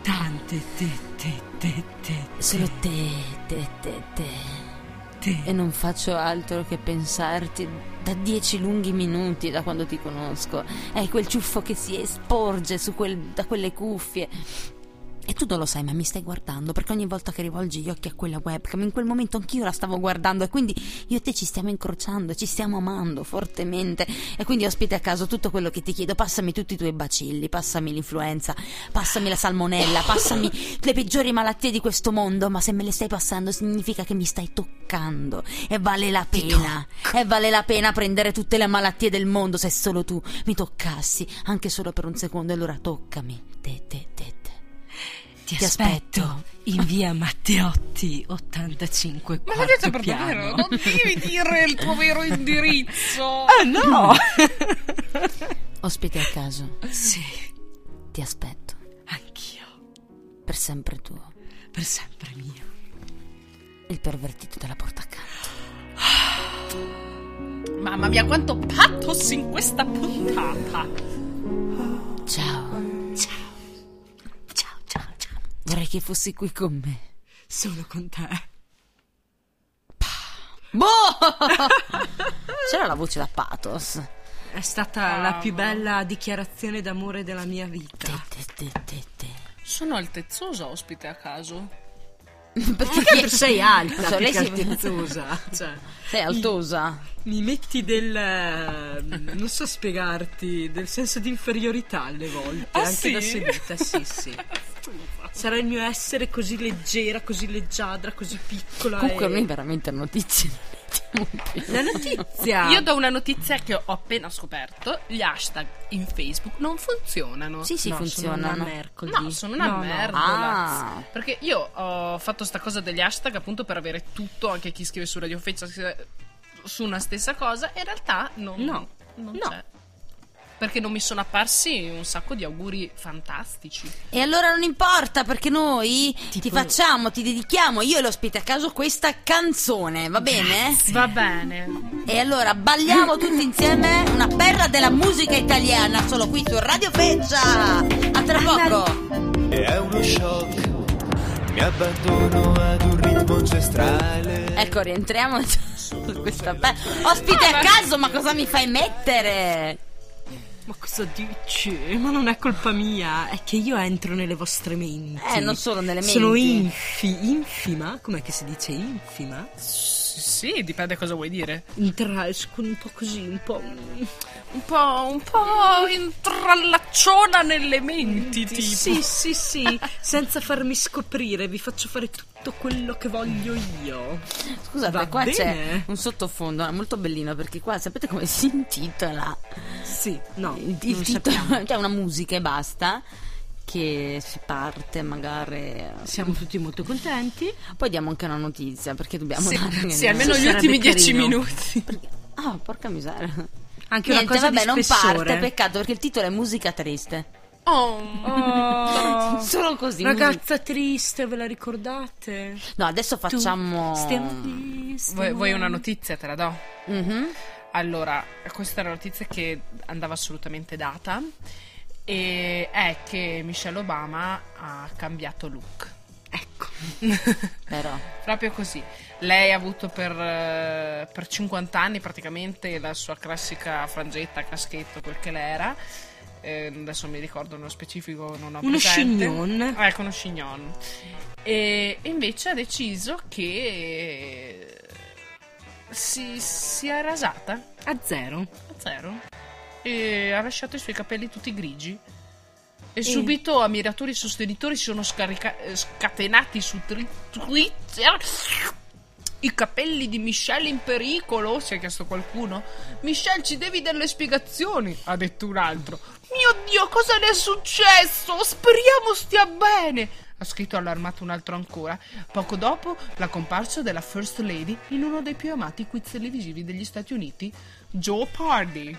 Tante te, te, te, te. Solo te, te, te, te. Te. E non faccio altro che pensarti da dieci lunghi minuti da quando ti conosco. È quel ciuffo che si sporge quel- da quelle cuffie. E tu non lo sai, ma mi stai guardando perché ogni volta che rivolgi gli occhi a quella webcam, in quel momento anch'io la stavo guardando e quindi io e te ci stiamo incrociando, ci stiamo amando fortemente. E quindi ospite a caso tutto quello che ti chiedo, passami tutti i tuoi bacilli, passami l'influenza, passami la salmonella, passami le peggiori malattie di questo mondo, ma se me le stai passando significa che mi stai toccando e vale la pena. E vale la pena prendere tutte le malattie del mondo se solo tu mi toccassi, anche solo per un secondo, e allora toccami. Te, te, te, te. Ti, Ti aspetto, aspetto. in via Matteotti 85 Ma quarto detto per piano. davvero? Non devi dire il tuo vero indirizzo. Ah no! Ospite a caso, sì, ti aspetto, anch'io, per sempre tuo, per sempre mio. il pervertito della porta accanto. Mamma mia, quanto pathos in questa puntata. Vorrei che fossi qui con me. Sono con te. Boh! C'era la voce da pathos. È stata la più bella dichiarazione d'amore della mia Te, vita. te, te, te, te. Sono altezzosa ospite a caso. Perché tu sei alta, so, lei si- altezzosa. Cioè, sei altosa. mi metti del... eh, non so spiegarti, del senso di inferiorità alle volte, Ah, anche sì? da seduta, sì, sì. Sarà il mio essere così leggera, così leggiadra, così piccola. Comunque e... noi veramente notizie. La notizia! Io do una notizia che ho appena scoperto. Gli hashtag in Facebook non funzionano. Sì, sì, No, sono funzionano. una mercoledì. No, sono una No, no. merda. Ah. Perché io ho fatto sta cosa degli hashtag appunto per avere tutto, anche chi scrive su Radio scrive su una stessa cosa. In realtà non, No. non No. c'è. Perché non mi sono apparsi un sacco di auguri fantastici. E allora non importa perché noi ti facciamo, ti dedichiamo io e l'ospite a caso questa canzone, va bene? Va bene. E allora balliamo tutti insieme una perla della musica italiana solo qui su Radio Feccia. A tra poco. E è uno shock, mi abbandono ad un ritmo ancestrale. Ecco, rientriamo su questa perla. Ospite a caso, ma cosa mi fai mettere? Ma cosa dici? Ma non è colpa mia, è che io entro nelle vostre menti. Eh, non solo nelle Sono menti. infi, infima? Com'è che si dice infima? Sì, dipende cosa vuoi dire. Intrasco un po' così, un po'. Un po', un po' intrallacciona nelle menti, tipo. Sì, sì, sì, senza farmi scoprire, vi faccio fare tutto quello che voglio io. Scusate, Va qua c'è bene. un sottofondo è molto bellino perché qua sapete come si intitola? Sì, no, Il, il titolo, cioè una musica e basta. Che si parte magari. Siamo tutti molto contenti. Poi diamo anche una notizia perché dobbiamo Sì, dare. sì, almeno gli ultimi dieci minuti. Ah, porca miseria. Anche una Niente, cosa vabbè, di non parte, peccato perché il titolo è musica triste. Oh. Solo così. musica- Ragazza triste, ve la ricordate? No, adesso facciamo. Stiamo stiamo Vuoi, vuoi una notizia? Te la do. Mhm. Allora, questa è una notizia che andava assolutamente data. E è che Michelle Obama ha cambiato look. Ecco. Però. Proprio così. Lei ha avuto per, eh, per 50 anni praticamente la sua classica frangetta, caschetto, quel che l'era. Eh, adesso mi ricordo nello specifico, non ho Uno presente. chignon. Ah, Ecco, uno chignon. E invece ha deciso che si, si è rasata A zero. a zero e ha lasciato i suoi capelli tutti grigi. E subito ammiratori e sostenitori si sono scarica- eh, scatenati su tri- Twitter. I capelli di Michelle in pericolo? Si è chiesto qualcuno. Michelle, ci devi delle spiegazioni, ha detto un altro. Mio Dio, cosa le è successo? Speriamo stia bene. Ha scritto allarmato un altro ancora. Poco dopo, la comparsa della First Lady in uno dei più amati quiz televisivi degli Stati Uniti, Joe Pardy.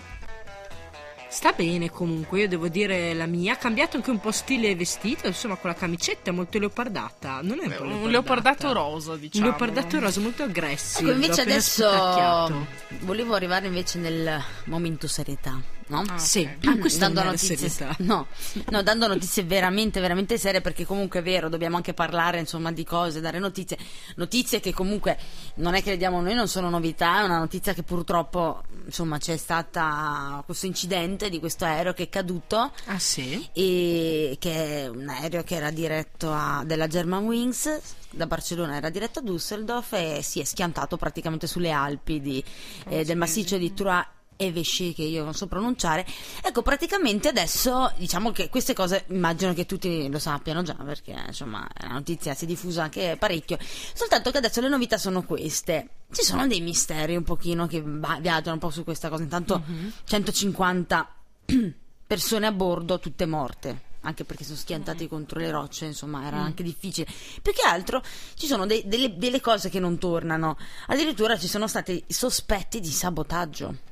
Sta bene comunque, io devo dire la mia. Ha cambiato anche un po' stile vestito, insomma, con la camicetta molto leopardata. Non è un po' leopardata. Un leopardato rosa, diciamo. Un leopardato rosa molto aggressivo. Ecco, invece adesso volevo arrivare invece nel momento serietà, no? Ah, Sì, ok. ah, questa dando notizie, serietà. no, no, dando notizie veramente, veramente serie perché comunque è vero, dobbiamo anche parlare insomma di cose, dare notizie, notizie che comunque non è che le diamo noi, non sono novità, è una notizia che purtroppo insomma c'è stata questo incidente di questo aereo che è caduto Ah sì? e che è un aereo che era diretto a, della Germanwings da Barcellona era diretto a Düsseldorf e si è schiantato praticamente sulle Alpi di, eh, del massiccio di Trois e Vichy che io non so pronunciare. Ecco praticamente adesso diciamo che queste cose immagino che tutti lo sappiano già perché insomma la notizia si è diffusa anche parecchio. Soltanto che adesso le novità sono queste. Ci sono dei misteri un pochino che viaggiano un po' su questa cosa. Intanto 150 persone a bordo tutte morte anche perché sono schiantati contro le rocce, insomma, era anche difficile. Più che altro ci sono dei- delle, delle cose che non tornano. Addirittura ci sono stati sospetti di sabotaggio.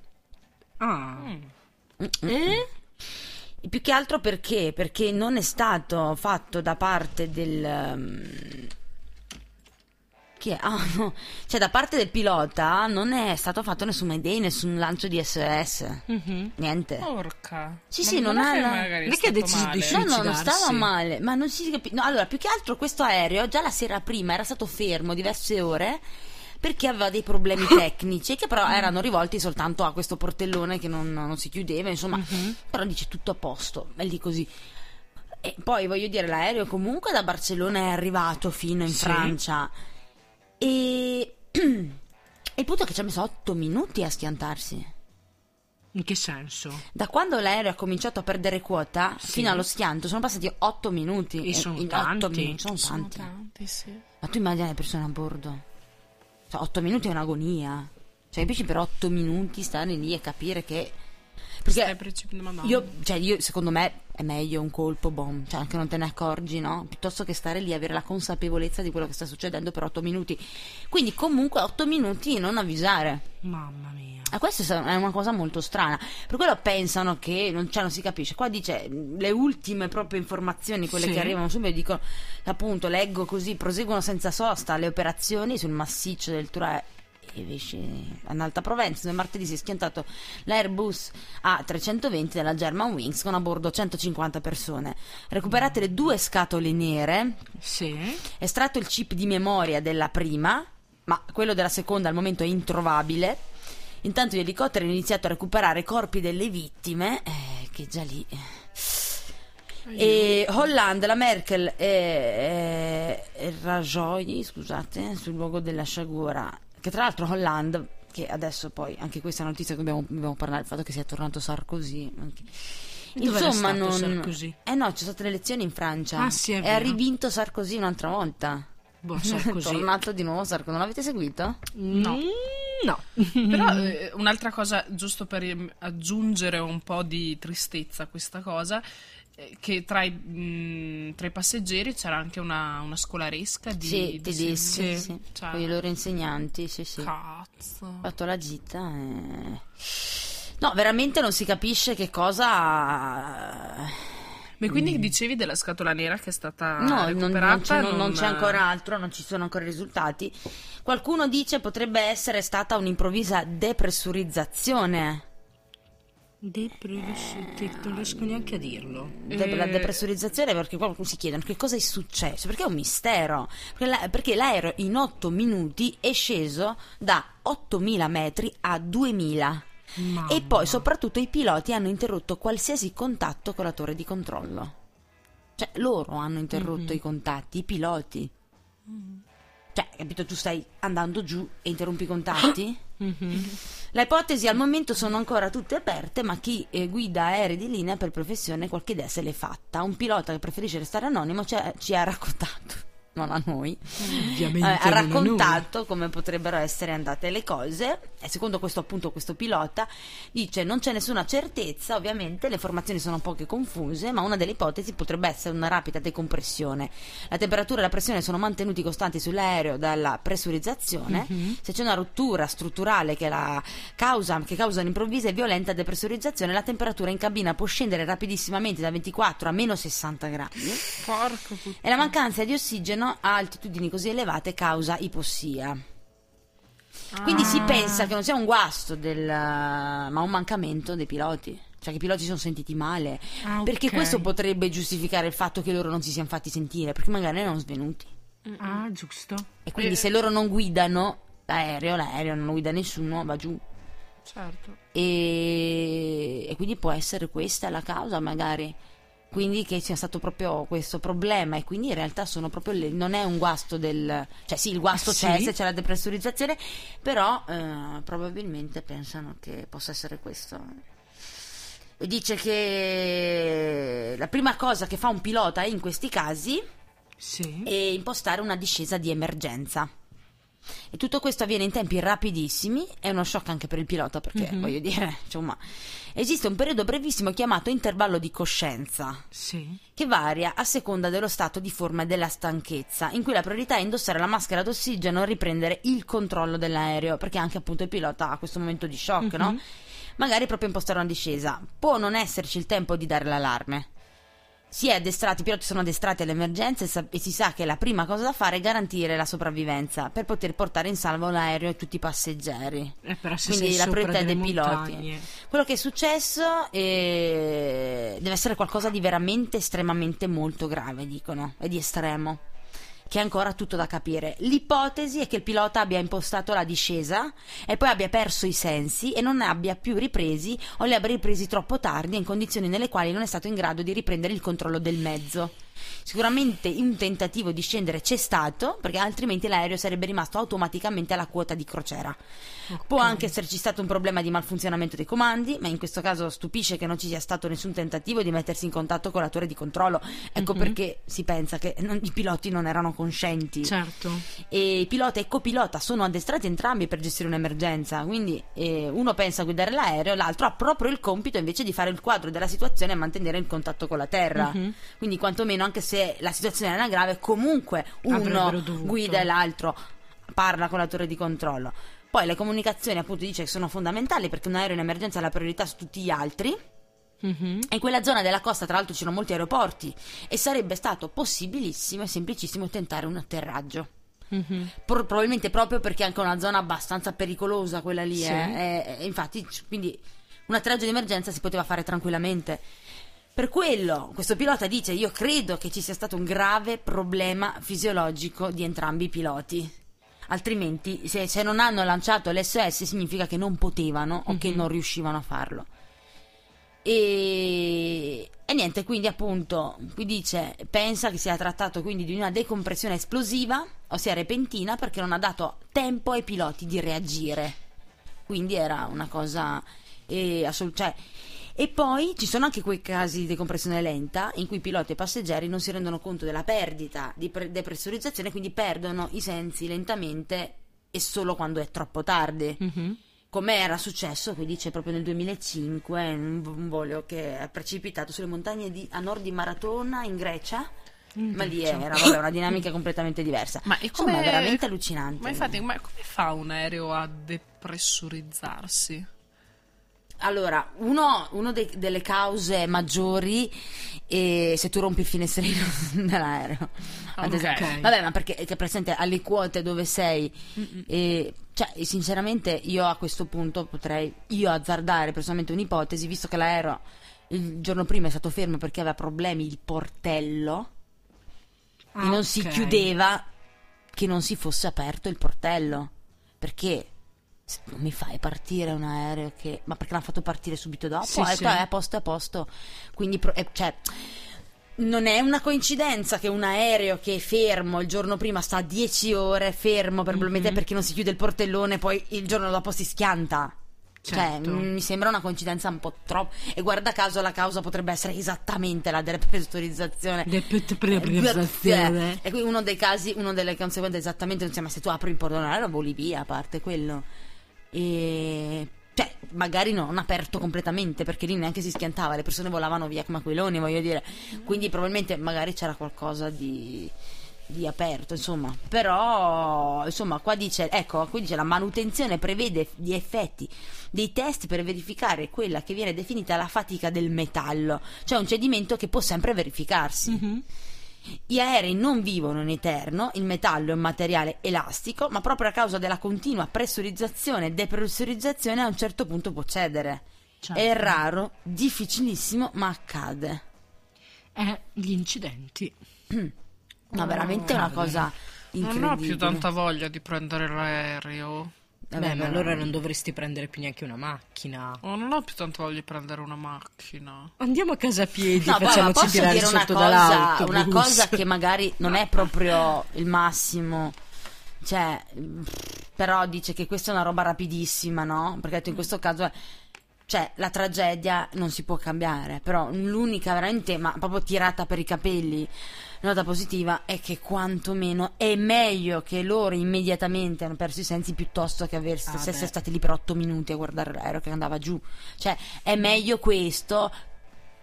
Ah. E più che altro perché? Perché non è stato fatto da parte del. um, chi è? Ah, no. Cioè, da parte del pilota non è stato fatto nessun Mayday, nessun lancio di SOS. Niente. Porca. Sì, Ma sì, non è ha che la- non è che ha deciso di male. uscire. No, no, non suicidarsi. stava male, ma non si capisce. No, allora, più che altro questo aereo già la sera prima era stato fermo diverse ore perché aveva dei problemi tecnici che però erano rivolti soltanto a questo portellone che non, non si chiudeva, insomma, però dice tutto a posto, è lì così. E poi voglio dire, l'aereo comunque da Barcellona è arrivato fino in Sì. Francia e il punto è che ci ha messo 8 minuti a schiantarsi. In che senso? Da quando l'aereo ha cominciato a perdere quota Sì. fino allo schianto sono passati 8 minuti. E sono in tanti. 8 minuti, sono Sono tanti. tanti, sì. Ma tu immagini le persone a bordo? Cioè, 8 minuti è un'agonia. Cioè, invece per 8 minuti stare lì e capire che. Stai Perché precipitando, Madonna. io, cioè, io, secondo me è meglio un colpo bomb, cioè anche non te ne accorgi, no? Piuttosto che stare lì e avere la consapevolezza di quello che sta succedendo per 8 minuti. Quindi, comunque, 8 minuti non avvisare. Mamma mia. E questa è una cosa molto strana. Per quello pensano che non, cioè, non si capisce. Qua dice le ultime proprio informazioni, quelle Sì. che arrivano subito, dicono appunto, leggo così, proseguono senza sosta le operazioni sul massiccio del e invece in Alta Provenza nel martedì si è schiantato l'Airbus A320 della Germanwings con a bordo 150 persone. Recuperate le due scatole nere, Sì? estratto il chip di memoria della prima, ma quello della seconda al momento è introvabile. Intanto gli elicotteri hanno iniziato a recuperare i corpi delle vittime, eh, che già lì. E Hollande, la Merkel e, e, e Rajoy, scusate, sul luogo della sciagura. Che tra l'altro Hollande, che adesso poi anche questa notizia che dobbiamo, dobbiamo parlare, il fatto che sia tornato Sarkozy. anche- Insomma, stato non. Sarkozy? Eh no, c'è state le elezioni in Francia. Ah, sì, è e vero. ha rivinto Sarkozy un'altra volta. Boh, Sarkozy. Tornato di nuovo Sarkozy. Non l'avete seguito? No. Mm, no. Però eh, un'altra cosa, giusto per ehm, aggiungere un po' di tristezza a questa cosa, che tra i, mh, tra i passeggeri c'era anche una, una scolaresca di, sì, di tedeschi, sì. sì. Cioè, Con i loro insegnanti, sì, sì. Cazzo. fatto la gita e... No, veramente non si capisce che cosa... Ma quindi dicevi della scatola nera che è stata No, non, non c'è, non- non c'è ancora altro, non ci sono ancora i risultati. Qualcuno dice potrebbe essere stata un'improvvisa depressurizzazione. Depressurizzazione, non riesco neanche a dirlo. De- la Eh. depressurizzazione perché qualcuno si chiedono che cosa è successo? Perché è un mistero. Perché, la- perché l'aereo in 8 minuti è sceso da 8000 metri a 2000 Mamma. e poi soprattutto i piloti hanno interrotto qualsiasi contatto con la torre di controllo. Cioè loro hanno interrotto i contatti i piloti cioè capito tu stai andando giù e interrompi i contatti? Le ipotesi al momento sono ancora tutte aperte, ma chi eh, guida aerei di linea per professione qualche idea se l'è fatta. Un pilota che preferisce restare anonimo ci ha, ci ha raccontato, non a noi, eh, ha noi. raccontato come potrebbero essere andate le cose e secondo questo appunto questo pilota dice non c'è nessuna certezza, ovviamente le informazioni sono un po' che confuse, ma una delle ipotesi potrebbe essere una rapida decompressione. La temperatura e la pressione sono mantenuti costanti sull'aereo dalla pressurizzazione. Se c'è una rottura strutturale che, la causa, che causa un'improvvisa e violenta depressurizzazione, la temperatura in cabina può scendere rapidissimamente da 24 a meno 60 gradi. Porco puttana. E la mancanza di ossigeno a altitudini così elevate causa ipossia. Quindi si pensa che non sia un guasto del, ma un mancamento dei piloti. Cioè che i piloti si sono sentiti male. Ah, Perché questo potrebbe giustificare il fatto che loro non si siano fatti sentire, perché magari erano svenuti. Ah, giusto. E quindi se loro non guidano l'aereo, l'aereo non guida nessuno, va giù. Certo. E, e quindi può essere questa la causa, magari. Quindi che sia stato proprio questo problema e quindi in realtà sono proprio le- non è un guasto del cioè sì il guasto Sì. c'è se c'è la depressurizzazione però eh, probabilmente pensano che possa essere questo e dice che la prima cosa che fa un pilota in questi casi Sì. e impostare una discesa di emergenza. E tutto questo avviene in tempi rapidissimi, è uno shock anche per il pilota perché voglio dire, insomma, esiste un periodo brevissimo chiamato intervallo di coscienza Sì. che varia a seconda dello stato di forma e della stanchezza, in cui la priorità è indossare la maschera d'ossigeno e riprendere il controllo dell'aereo, perché anche appunto il pilota ha questo momento di shock, no? Magari proprio impostare una discesa. Può non esserci il tempo di dare l'allarme. Si è addestrati, i piloti sono addestrati alle emergenze e e si sa che la prima cosa da fare è garantire la sopravvivenza per poter portare in salvo l'aereo e tutti i passeggeri. Eh, Quindi la priorità è dei delle piloti. montagne. Quello che è successo eh, deve essere qualcosa di veramente estremamente molto grave, dicono, e di estremo, che è ancora tutto da capire. L'ipotesi è che il pilota abbia impostato la discesa e poi abbia perso i sensi e non ne abbia più ripresi o li abbia ripresi troppo tardi in condizioni nelle quali non è stato in grado di riprendere il controllo del mezzo. Sicuramente un tentativo di scendere c'è stato, perché altrimenti l'aereo sarebbe rimasto automaticamente alla quota di crociera. Può anche esserci stato un problema di malfunzionamento dei comandi, ma in questo caso stupisce che non ci sia stato nessun tentativo di mettersi in contatto con la torre di controllo. Ecco perché si pensa che non- i piloti non erano conscienti. Certo. E pilota e copilota sono addestrati entrambi per gestire un'emergenza, quindi eh, uno pensa a guidare l'aereo, l'altro ha proprio il compito invece di fare il quadro della situazione e mantenere il contatto con la terra. Quindi quantomeno anche se la situazione era grave, comunque uno guida e l'altro parla con la torre di controllo. Poi le comunicazioni appunto dice che sono fondamentali perché un aereo in emergenza ha la priorità su tutti gli altri. Mhm. E in quella zona della costa, tra l'altro, c'erano molti aeroporti e sarebbe stato possibilissimo e semplicissimo tentare un atterraggio. Mhm. Pro- probabilmente proprio perché è anche una zona abbastanza pericolosa quella lì. Sì. eh. E- e infatti, quindi un atterraggio di emergenza si poteva fare tranquillamente. Per quello, questo pilota dice: Io credo che ci sia stato un grave problema fisiologico di entrambi i piloti. Altrimenti, se, se non hanno lanciato l'SOS, significa che non potevano o che non riuscivano a farlo. E, e niente, quindi appunto, qui dice, pensa che sia trattato quindi di una decompressione esplosiva, ossia repentina, perché non ha dato tempo ai piloti di reagire. Quindi era una cosa eh, assolut- cioè, e poi ci sono anche quei casi di decompressione lenta in cui piloti e passeggeri non si rendono conto della perdita di pre- depressurizzazione, quindi perdono i sensi lentamente e solo quando è troppo tardi Mhm. come era successo, qui dice proprio nel 2005, in un, volo che è precipitato sulle montagne di- a nord di Maratona in Grecia. Ma lì era vabbè, una dinamica completamente diversa. Ma Insomma, come- è veramente allucinante. Ma infatti, ma come fa un aereo a depressurizzarsi? Allora, uno, uno dei- delle cause maggiori è se tu rompi il finestrino dell'aereo. Ad esempio. Vabbè, ma perché è presente alle quote dove sei? E, cioè, sinceramente, io a questo punto potrei io azzardare personalmente un'ipotesi, visto che l'aereo il giorno prima è stato fermo perché aveva problemi il portello Ah, e non si ok. chiudeva che non si fosse aperto il portello. Perché non mi fai partire un aereo che... Ma perché l'hanno fatto partire subito dopo? Sì, ha sì. detto, "Eh, a posto, è a posto. Quindi, pro- eh, cioè... Non è una coincidenza che un aereo che è fermo il giorno prima sta 10 ore fermo probabilmente Mhm. perché non si chiude il portellone e poi il giorno dopo si schianta. Cioè, Certo. mm, mi sembra una coincidenza un po' troppo. E guarda caso la causa potrebbe essere esattamente la depressurizzazione. Depressurizzazione. E qui uno dei casi, una delle conseguenze esattamente, insomma, se tu apri il portone voli via, a parte quello. E cioè magari non aperto completamente perché lì neanche si schiantava, le persone volavano via come aquiloni, voglio dire. Quindi probabilmente magari c'era qualcosa di di aperto, insomma. Però, insomma, qua dice, ecco, qui dice la manutenzione prevede gli effetti dei test per verificare quella che viene definita la fatica del metallo, cioè un cedimento che può sempre verificarsi. Gli aerei non vivono in eterno, il metallo è un materiale elastico, ma proprio a causa della continua pressurizzazione e depressurizzazione a un certo punto può cedere. Certo. È raro, difficilissimo, ma accade. Eh, gli incidenti. Ma veramente è una cosa incredibile. Non ho più tanta voglia di prendere l'aereo. Vabbè, Beh, ma allora non dovresti prendere più neanche una macchina. Oh, non ho più tanta voglia di prendere una macchina. Andiamo a casa a piedi, No, facciamoci posso tirare sotto cosa, dall'autobus. una cosa che magari non è proprio il massimo. Cioè, però dice che questa è una roba rapidissima, no? Perché in questo caso è- cioè la tragedia non si può cambiare, però l'unica veramente, ma proprio tirata per i capelli, nota positiva è che quantomeno è meglio che loro immediatamente hanno perso i sensi piuttosto che aver, Ah, essere stati lì per otto minuti a guardare l'aereo che andava giù. Cioè, è meglio questo,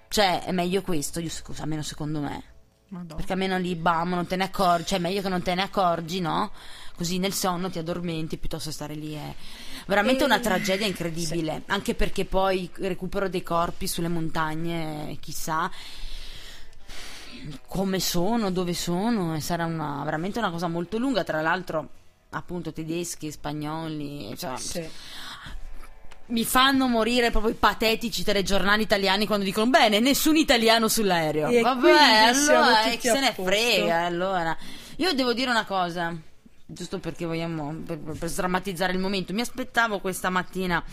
cioè è meglio questo, io scusa, almeno secondo me. Madonna. Perché almeno lì, bam, non te ne accorgi, cioè meglio che non te ne accorgi, no? Così nel sonno ti addormenti piuttosto che stare lì. È veramente E- una tragedia incredibile. Anche perché poi recupero dei corpi sulle montagne, chissà come sono, dove sono, e sarà una- veramente una cosa molto lunga. Tra l'altro, appunto, tedeschi, spagnoli, cioè, Sì. Mi fanno morire proprio i patetici telegiornali italiani quando dicono bene, nessun italiano sull'aereo. E Vabbè, allora tutti chi se ne frega, allora. Io devo dire una cosa, giusto perché vogliamo per, per sdrammatizzare il momento. Mi aspettavo questa mattina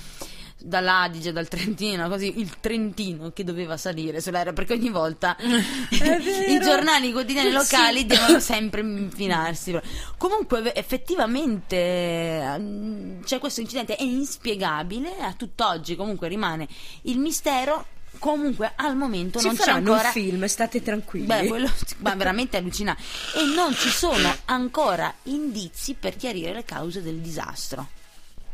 dall'Adige, dal Trentino, così il Trentino che doveva salire sull'aereo perché ogni volta i giornali i quotidiani locali devono sempre infinarsi. Comunque, effettivamente, eh, c'è questo incidente, è inspiegabile. A tutt'oggi, comunque, rimane il mistero. Comunque, al momento Ci non c'è ancora. un film, state tranquilli. Beh, quello ma veramente allucinante. E non ci sono ancora indizi per chiarire le cause del disastro.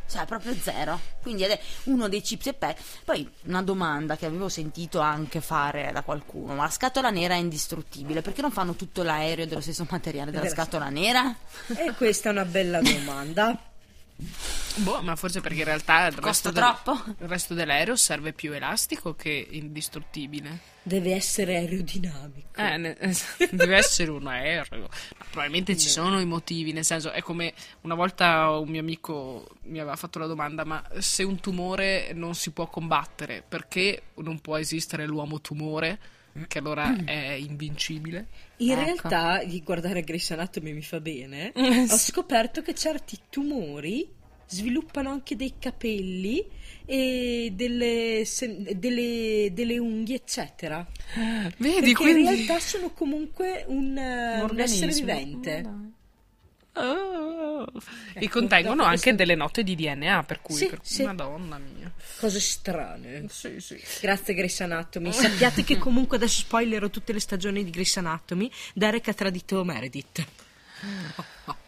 Cioè, proprio zero. Quindi è uno dei chips e pe. Poi una domanda che avevo sentito anche fare da qualcuno: ma la scatola nera è indistruttibile? Perché non fanno tutto l'aereo dello stesso materiale della Della- scatola nera? E questa è una bella domanda. Boh, ma forse perché in realtà il Costa resto, del- troppo? il resto dell'aereo serve più elastico che indistruttibile. Deve essere aerodinamico. Eh, ne- deve essere un aereo. Ma probabilmente ci sono i motivi, nel senso, è come una volta un mio amico mi aveva fatto la domanda: ma se un tumore non si può combattere, perché non può esistere l'uomo tumore? Che allora è invincibile. In Ecco. realtà, di guardare Grey's Anatomy mi fa bene. Ho scoperto che certi tumori sviluppano anche dei capelli e delle, se- delle- delle unghie, eccetera. Vedi, Perché quindi. in realtà sono comunque un, eh, un essere vivente. Oh. E Ecco, contengono anche delle note di DNA, per cui. Sì, per- sì. Madonna mia. Cose strane. Sì, sì. Grazie Grey's Anatomy. Sappiate che comunque adesso spoilerò tutte le stagioni di Grey's Anatomy. Derek ha tradito Meredith.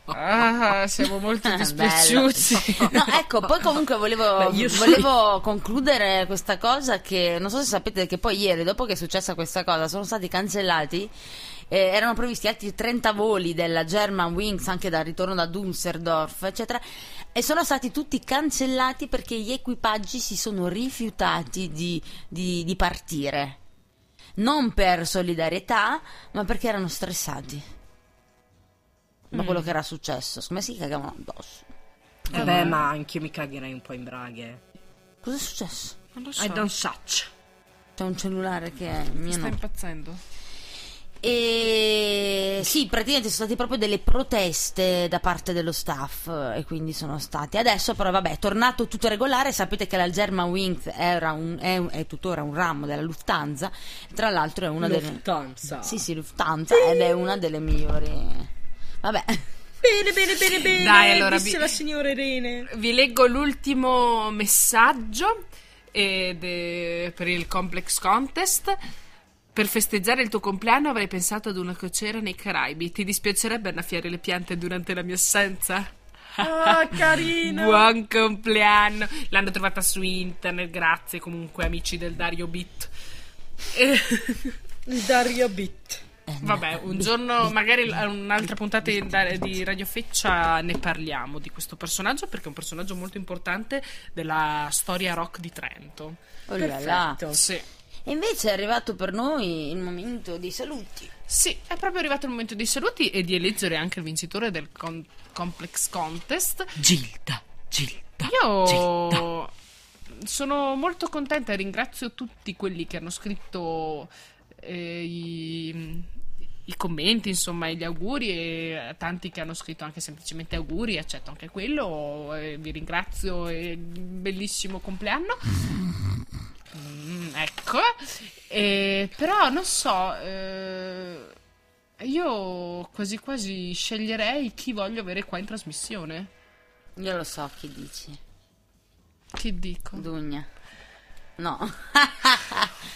Ah, siamo molto dispiaciuti. No, ecco, poi comunque volevo, Beh, io sì. volevo concludere questa cosa che non so se sapete che poi ieri, dopo che è successa questa cosa, sono stati cancellati. Eh, erano previsti altri 30 voli della German Wings anche dal ritorno da Düsseldorf, eccetera, e sono stati tutti cancellati perché gli equipaggi si sono rifiutati di, di- di partire. Non per solidarietà, ma perché erano stressati. Da quello che era successo. Secondo me si cagavano addosso. Vabbè, ma anch'io mi cagherei un po' in braghe. Cosa è successo? Non lo so. I don't such. C'è un cellulare che è mio Sta no. impazzendo. E sì, praticamente sono state proprio delle proteste da parte dello staff eh, e quindi sono stati. Adesso però vabbè, è tornato tutto regolare, sapete che la German Wings era un- è, un- è tuttora un ramo della Lufthansa, tra l'altro è una delle... Lufthansa. Sì, sì, Lufthansa ed è una delle migliori... Vabbè, Bene, bene, bene, bene. Dai, allora, vi- la signora Irene. Vi leggo l'ultimo messaggio ed è per il Complex Contest. Per festeggiare il tuo compleanno avrei pensato ad una crociera nei Caraibi. Ti dispiacerebbe annaffiare le piante durante la mia assenza? Ah, carino. Buon compleanno. L'hanno trovata su internet, grazie comunque amici del Dario Bit. E- Dario Bit. Vabbè, un giorno, magari a un'altra puntata di, di Radio Feccia ne parliamo di questo personaggio perché è un personaggio molto importante della storia rock di Trento. Oh là là. Perfetto. Sì. E invece è arrivato per noi il momento dei saluti. Sì, è proprio arrivato il momento dei saluti e di eleggere anche il vincitore del con- Complex Contest. Gilda, Gilda. Io Gilda. sono molto contenta e ringrazio tutti quelli che hanno scritto eh, i, i commenti, insomma, e gli auguri e tanti che hanno scritto anche semplicemente auguri, accetto anche quello. vi ringrazio e bellissimo compleanno. Mm, ecco, E però non so, eh, io quasi quasi sceglierei chi voglio avere qua in trasmissione. Io lo so chi dici. Che dico? Dugna. No.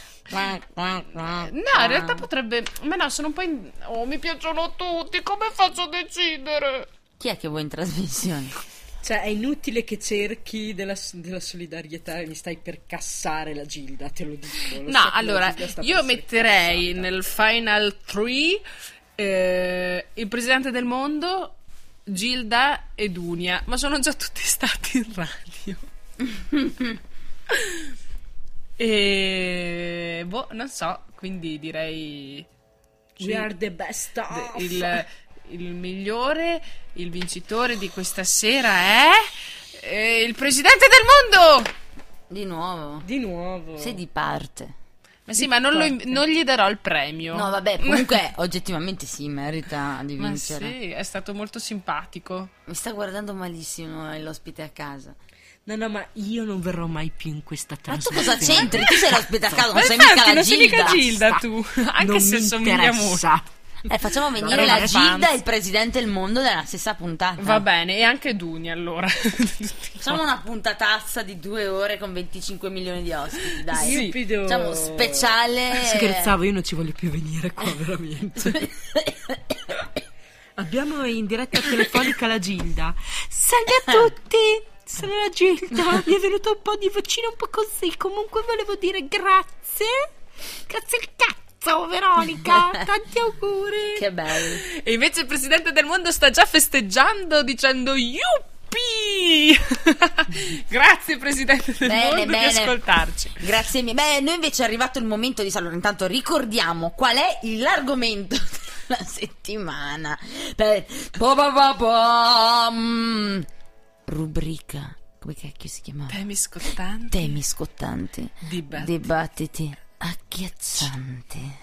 No, in realtà potrebbe. Ma no, sono un po'. In... Oh, mi piacciono tutti. Come faccio a decidere? Chi è che vuoi in trasmissione? Cioè, è inutile che cerchi della, della solidarietà e mi stai per cassare la Gilda, te lo dico. lo No, so allora, io metterei cassata. nel Final 3 il presidente del mondo, Gilda e Dunia, ma sono già tutti stati in radio. e. Boh, non so, quindi direi. We are the best of. il, il migliore, il vincitore di questa sera è. eh, il presidente del mondo! Di nuovo. Di nuovo. Sei di parte. Ma sì, ma non, lo- non gli darò il premio. No, vabbè, comunque oggettivamente sì, merita di Ma vincere. sì, è stato molto simpatico. Mi sta guardando malissimo eh, l'ospite a casa. No, no, ma io non verrò mai più in questa Ma tu trasmissione. cosa c'entri? Tu sei l'ospite a casa, non Ma sei mica la non sei mica Gilda. Gilda tu, anche non se mi somiglia molto. Eh, facciamo venire la Gilda e il presidente del mondo nella stessa puntata. Va bene, e anche Dunia allora. Facciamo una puntatazza di due ore con 25 milioni di ospiti, dai. Sì. Stupido. Facciamo speciale. Scherzavo, io non ci voglio più venire qua, veramente. Abbiamo in diretta telefonica la Gilda. Salve a tutti! Sono la Gilda. Mi è venuto un po' di vocina, un po' così. Comunque volevo dire grazie. Grazie al cazzo, Veronica. Tanti auguri. Che bello. e invece il presidente del mondo sta già festeggiando dicendo Yuppi! Grazie presidente del Bene, mondo bene. di ascoltarci. Grazie mille. Beh, noi invece è arrivato il momento di allora, intanto ricordiamo qual è l'argomento della settimana. Per- po- po- po- pom. Rubrica. Come cacchio si chiama? Temi scottanti. Temi scottanti. Dibattiti. Dibattiti agghiaccianti.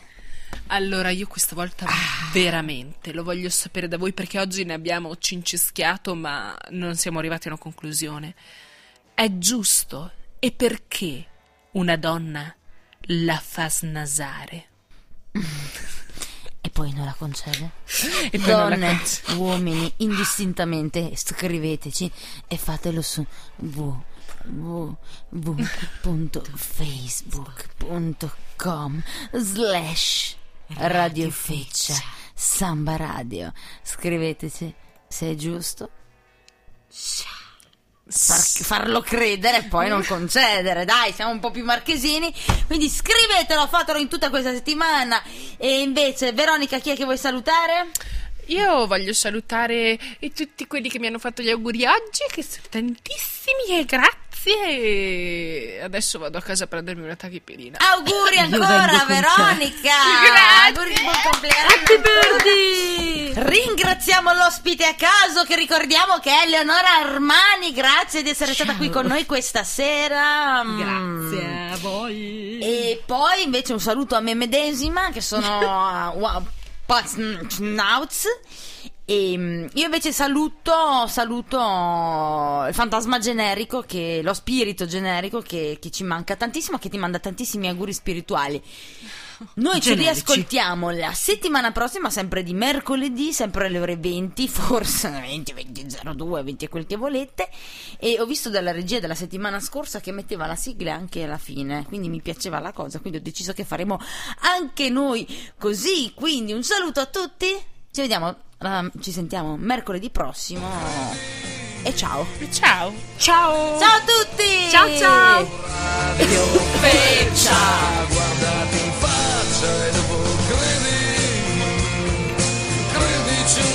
Allora, io questa volta veramente lo voglio sapere da voi perché oggi ne abbiamo cincischiato, ma non siamo arrivati a una conclusione. È giusto e perché una donna la fa snasare? E poi non la concede? E poi non la Donne, concede. uomini, indistintamente scriveteci e fatelo su www.facebook.com slash radiofeccia samba radio. Scriveteci se è giusto. Far- farlo credere e poi non concedere. Dai siamo un po' più marchesini. Quindi scrivetelo fatelo in tutta questa settimana. E invece Veronica chi è che vuoi salutare? Io voglio salutare tutti quelli che mi hanno fatto gli auguri oggi, che sono tantissimi e grazie. Adesso vado a casa a prendermi una tachipirina. Auguri ancora. Veronica! Grazie. Auguri di buon compleanno! Ringraziamo l'ospite a caso che ricordiamo che è Eleonora Armani, grazie di essere stata qui con noi questa sera. Mm. Grazie a voi. E poi invece un saluto a me medesima che sono Paznauts. E mm, io invece saluto, saluto il fantasma generico, che, lo spirito generico che, che ci manca tantissimo, che ti manda tantissimi auguri spirituali. Noi ci Generici. riascoltiamo la settimana prossima, sempre di mercoledì, sempre alle ore 20, forse 20, 20, 02, 20 quel che volete. E ho visto dalla regia della settimana scorsa che metteva la sigla anche alla fine, quindi mi piaceva la cosa, quindi ho deciso che faremo anche noi così. Quindi un saluto a tutti, ci vediamo, ah, ci sentiamo mercoledì prossimo. e ciao. Ciao. Ciao! Ciao a tutti! Ciao ciao! Çayını bul kredi Kredi için